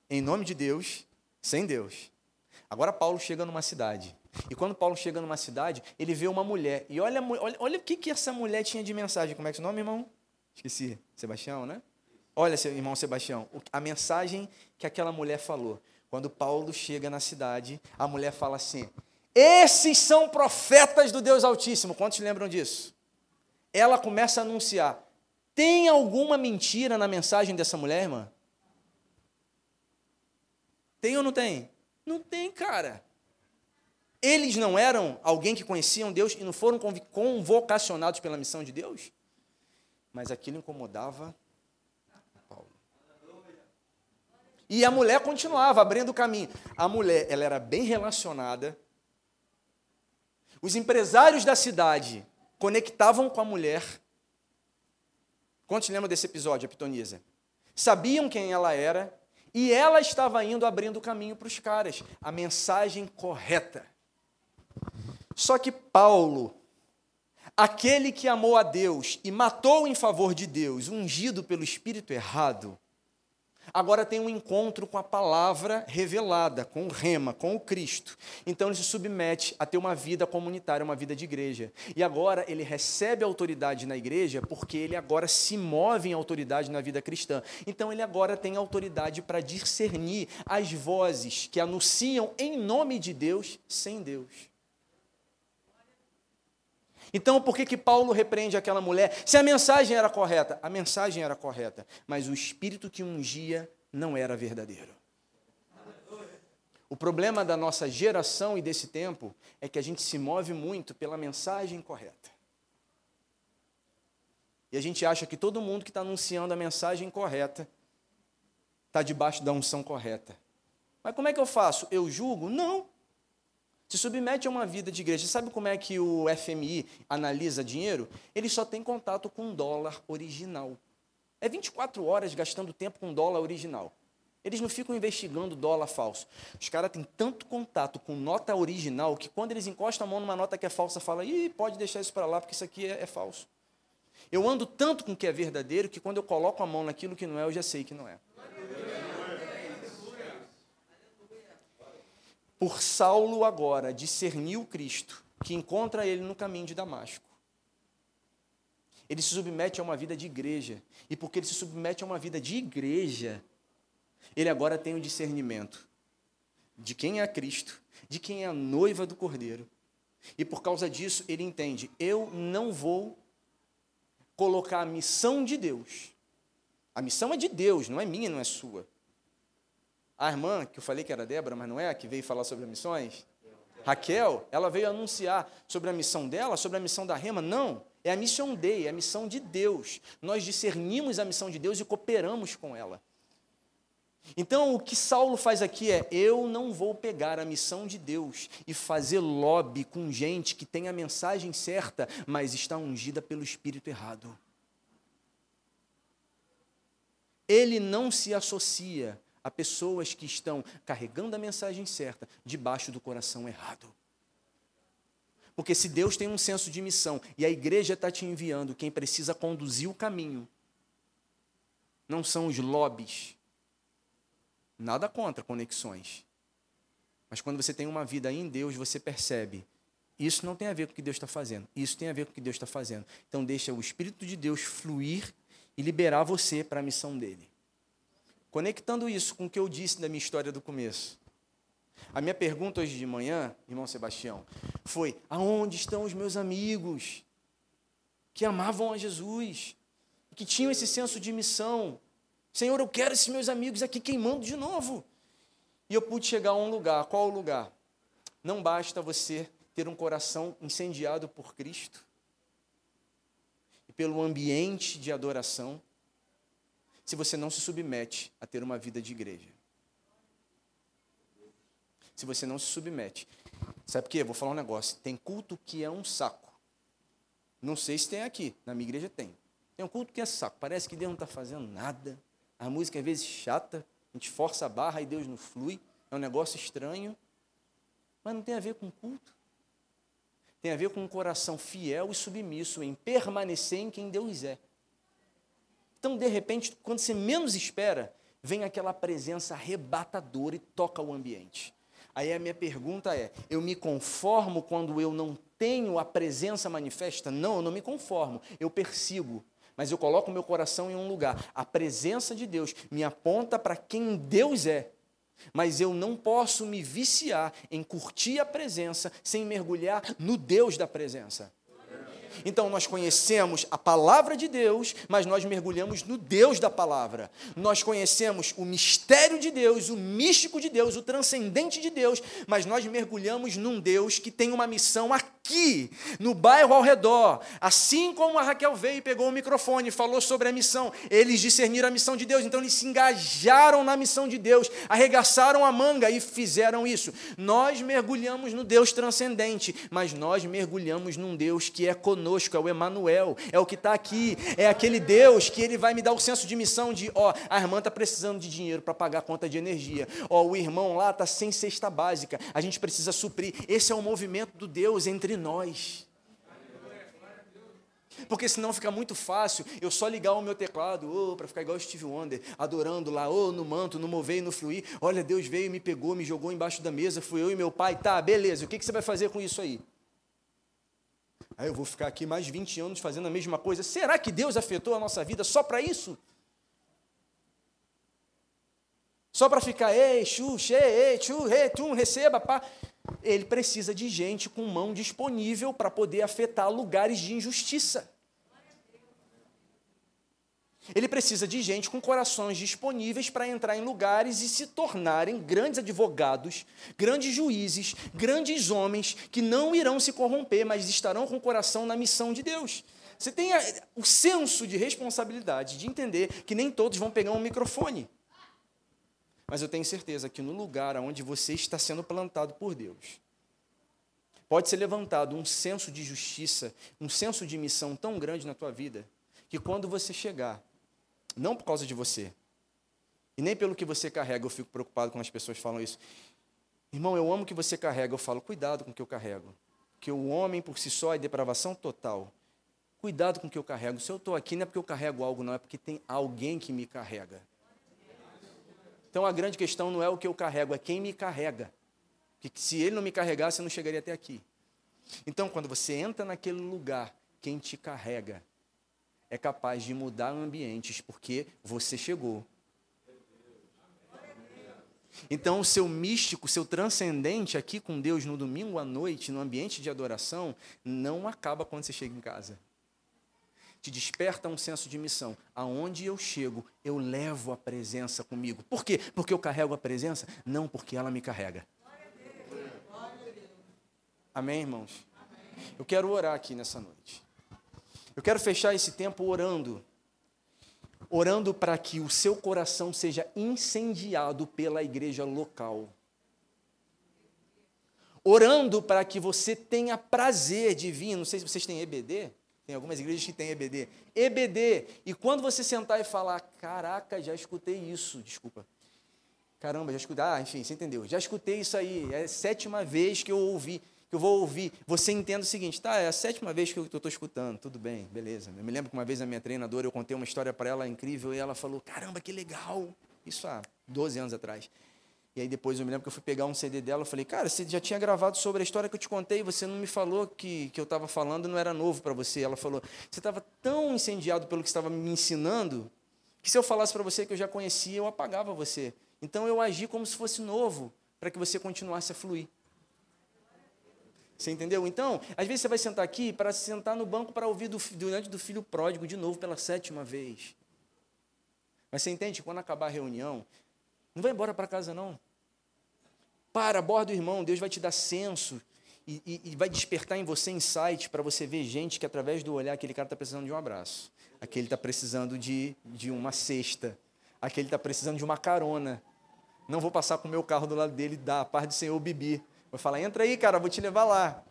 em nome de Deus, sem Deus. Agora Paulo chega numa cidade. E quando Paulo chega numa cidade, ele vê uma mulher. E olha, olha, olha o que, que essa mulher tinha de mensagem. Como é que é o nome, irmão? Esqueci. Sebastião, né? Olha, seu irmão Sebastião, a mensagem que aquela mulher falou. Quando Paulo chega na cidade, a mulher fala assim: esses são profetas do Deus Altíssimo. Quantos lembram disso? Ela começa a anunciar. Tem alguma mentira na mensagem dessa mulher, irmã? Tem ou não tem? Não tem, cara. Eles não eram alguém que conheciam Deus e não foram convocacionados pela missão de Deus? Mas aquilo incomodava Paulo. E a mulher continuava abrindo o caminho. A mulher, ela era bem relacionada, os empresários da cidade conectavam com a mulher. Quantos lembram desse episódio, a pitonisa? Sabiam quem ela era e ela estava indo abrindo o caminho para os caras, a mensagem correta. Só que Paulo, aquele que amou a Deus e matou em favor de Deus, ungido pelo Espírito errado, agora tem um encontro com a palavra revelada, com o rema, com o Cristo. Então ele se submete a ter uma vida comunitária, uma vida de igreja. E agora ele recebe autoridade na igreja porque ele agora se move em autoridade na vida cristã. Então ele agora tem autoridade para discernir as vozes que anunciam em nome de Deus sem Deus. Então, por que, que Paulo repreende aquela mulher? Se a mensagem era correta, a mensagem era correta, mas o espírito que ungia não era verdadeiro. O problema da nossa geração e desse tempo é que a gente se move muito pela mensagem correta. E a gente acha que todo mundo que está anunciando a mensagem correta está debaixo da unção correta. Mas como é que eu faço? Eu julgo? Não. Se submete a uma vida de igreja. Sabe como é que o FMI analisa dinheiro? Ele só tem contato com dólar original. É 24 horas gastando tempo com dólar original. Eles não ficam investigando dólar falso. Os caras têm tanto contato com nota original que quando eles encostam a mão numa nota que é falsa, fala, ih, pode deixar isso para lá, porque isso aqui é, é falso. Eu ando tanto com o que é verdadeiro que quando eu coloco a mão naquilo que não é, eu já sei que não é. Por Saulo agora discerniu Cristo, que encontra ele no caminho de Damasco. Ele se submete a uma vida de igreja. E porque ele se submete a uma vida de igreja, ele agora tem o discernimento de quem é Cristo, de quem é a noiva do Cordeiro. E por causa disso, ele entende: eu não vou colocar a missão de Deus. A missão é de Deus, não é minha, não é sua. A irmã, que eu falei que era Débora, mas não é, que veio falar sobre missões, Raquel, ela veio anunciar sobre a missão dela, sobre a missão da Rema. Não, é a missão dele, é a missão de Deus. Nós discernimos a missão de Deus e cooperamos com ela. Então, o que Saulo faz aqui é: eu não vou pegar a missão de Deus e fazer lobby com gente que tem a mensagem certa, mas está ungida pelo Espírito errado. Ele não se associa a pessoas que estão carregando a mensagem certa debaixo do coração errado. Porque se Deus tem um senso de missão e a igreja está te enviando, quem precisa conduzir o caminho não são os lobbies. Nada contra conexões. Mas quando você tem uma vida em Deus, você percebe. Isso não tem a ver com o que Deus está fazendo. Isso tem a ver com o que Deus está fazendo. Então deixa o Espírito de Deus fluir e liberar você para a missão dele. Conectando isso com o que eu disse da minha história do começo. A minha pergunta hoje de manhã, irmão Sebastião, foi: aonde estão os meus amigos que amavam a Jesus, que tinham esse senso de missão? Senhor, eu quero esses meus amigos aqui queimando de novo. E eu pude chegar a um lugar. Qual o lugar? Não basta você ter um coração incendiado por Cristo e pelo ambiente de adoração se você não se submete a ter uma vida de igreja. Se você não se submete. Sabe por quê? Vou falar um negócio. Tem culto que é um saco. Não sei se tem aqui. Na minha igreja tem. Tem um culto que é saco. Parece que Deus não está fazendo nada. A música às vezes chata. A gente força a barra e Deus não flui. É um negócio estranho. Mas não tem a ver com culto. Tem a ver com um coração fiel e submisso em permanecer em quem Deus é. Então, de repente, quando você menos espera, vem aquela presença arrebatadora e toca o ambiente. Aí a minha pergunta é: eu me conformo quando eu não tenho a presença manifesta? Não, eu não me conformo, eu persigo. Mas eu coloco meu coração em um lugar. A presença de Deus me aponta para quem Deus é. Mas eu não posso me viciar em curtir a presença sem mergulhar no Deus da presença. Então nós conhecemos a palavra de Deus, mas nós mergulhamos no Deus da palavra. Nós conhecemos o mistério de Deus, o místico de Deus, o transcendente de Deus, mas nós mergulhamos num Deus que tem uma missão aqui, no bairro ao redor. Assim como a Raquel veio e pegou o microfone e falou sobre a missão, eles discerniram a missão de Deus, então eles se engajaram na missão de Deus, arregaçaram a manga e fizeram isso. Nós mergulhamos no Deus transcendente, mas nós mergulhamos num Deus que é conosco conosco, é o Emanuel, é o que está aqui, é aquele Deus que ele vai me dar o senso de missão de, ó, a irmã está precisando de dinheiro para pagar a conta de energia, ó, o irmão lá está sem cesta básica, a gente precisa suprir. Esse é o movimento do Deus entre nós. Porque senão fica muito fácil eu só ligar o meu teclado, oh, para ficar igual o Steve Wonder, adorando lá, oh, no manto, no mover e no fluir. Olha, Deus veio, me pegou, me jogou embaixo da mesa, fui eu e meu pai. Tá, beleza, o que, que você vai fazer com isso aí? Aí eu vou ficar aqui mais 20 anos fazendo a mesma coisa. Será que Deus afetou a nossa vida só para isso? Só para ficar, ei, chu, che, ei, chu, re, tum, receba, pá. Ele precisa de gente com mão disponível para poder afetar lugares de injustiça. Ele precisa de gente com corações disponíveis para entrar em lugares e se tornarem grandes advogados, grandes juízes, grandes homens que não irão se corromper, mas estarão com o coração na missão de Deus. você tenha o senso de responsabilidade de entender que nem todos vão pegar um microfone. Mas eu tenho certeza que no lugar onde você está sendo plantado por Deus, pode ser levantado um senso de justiça, um senso de missão tão grande na tua vida, que quando você chegar, não por causa de você, e nem pelo que você carrega, eu fico preocupado quando as pessoas falam isso. Irmão, eu amo o que você carrega, eu falo, cuidado com o que eu carrego. Que o homem por si só é depravação total. Cuidado com o que eu carrego. Se eu estou aqui, não é porque eu carrego algo, não, é porque tem alguém que me carrega. Então a grande questão não é o que eu carrego, é quem me carrega. Porque se ele não me carregasse, eu não chegaria até aqui. Então, quando você entra naquele lugar, quem te carrega é capaz de mudar ambientes, porque você chegou então, o seu místico, o seu transcendente aqui com Deus no domingo à noite, no ambiente de adoração, não acaba quando você chega em casa. Te desperta um senso de missão. Aonde eu chego, eu levo a presença comigo. Por quê? Porque eu carrego a presença? Não, porque ela me carrega. Amém, irmãos? Eu quero orar aqui nessa noite. Eu quero fechar esse tempo orando orando para que o seu coração seja incendiado pela igreja local. Orando para que você tenha prazer de vir, não sei se vocês têm EBD, tem algumas igrejas que têm EBD. EBD, e quando você sentar e falar, caraca, já escutei isso, desculpa. Caramba, já escutei, ah, enfim, você entendeu. Já escutei isso aí, é a sétima vez que eu ouvi que eu vou ouvir, você entenda o seguinte, tá, é a sétima vez que eu estou escutando, tudo bem, beleza. Eu me lembro que uma vez a minha treinadora, eu contei uma história para ela incrível, e ela falou, caramba, que legal, isso há 12 anos atrás. E aí depois eu me lembro que eu fui pegar um CD dela, eu falei, cara, você já tinha gravado sobre a história que eu te contei, você não me falou que, que eu estava falando, não era novo para você. Ela falou, você estava tão incendiado pelo que estava me ensinando, que se eu falasse para você que eu já conhecia, eu apagava você. Então eu agi como se fosse novo, para que você continuasse a fluir. Você entendeu? Então, às vezes você vai sentar aqui para sentar no banco para ouvir do, diante do filho pródigo de novo pela sétima vez. Mas você entende? Quando acabar a reunião, não vai embora para casa, não. Para, aborda o irmão, Deus vai te dar senso e, e, e vai despertar em você insight para você ver gente que, através do olhar, aquele cara está precisando de um abraço, aquele está precisando de, de uma cesta, aquele está precisando de uma carona. Não vou passar com o meu carro do lado dele, dá, a paz do Senhor, Bibi. Vai falar: entra aí, cara, vou te levar lá.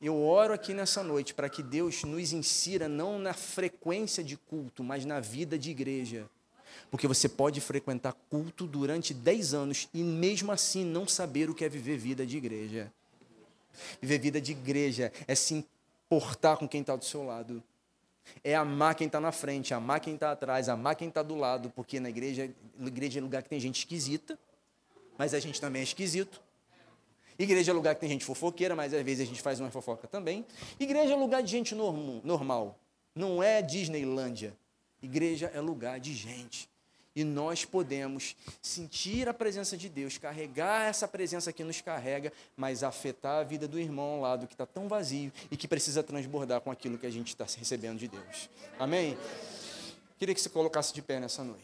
Eu oro aqui nessa noite para que Deus nos insira não na frequência de culto, mas na vida de igreja. Porque você pode frequentar culto durante 10 anos e mesmo assim não saber o que é viver vida de igreja. Viver vida de igreja é se importar com quem está do seu lado. É amar quem está na frente, amar quem está atrás, amar quem está do lado, porque na igreja, igreja é lugar que tem gente esquisita, mas a gente também é esquisito. Igreja é lugar que tem gente fofoqueira, mas às vezes a gente faz uma fofoca também. Igreja é lugar de gente normal. Não é Disneylândia. Igreja é lugar de gente. E nós podemos sentir a presença de Deus, carregar essa presença que nos carrega, mas afetar a vida do irmão ao lado que está tão vazio e que precisa transbordar com aquilo que a gente está recebendo de Deus. Amém? Queria que você colocasse de pé nessa noite.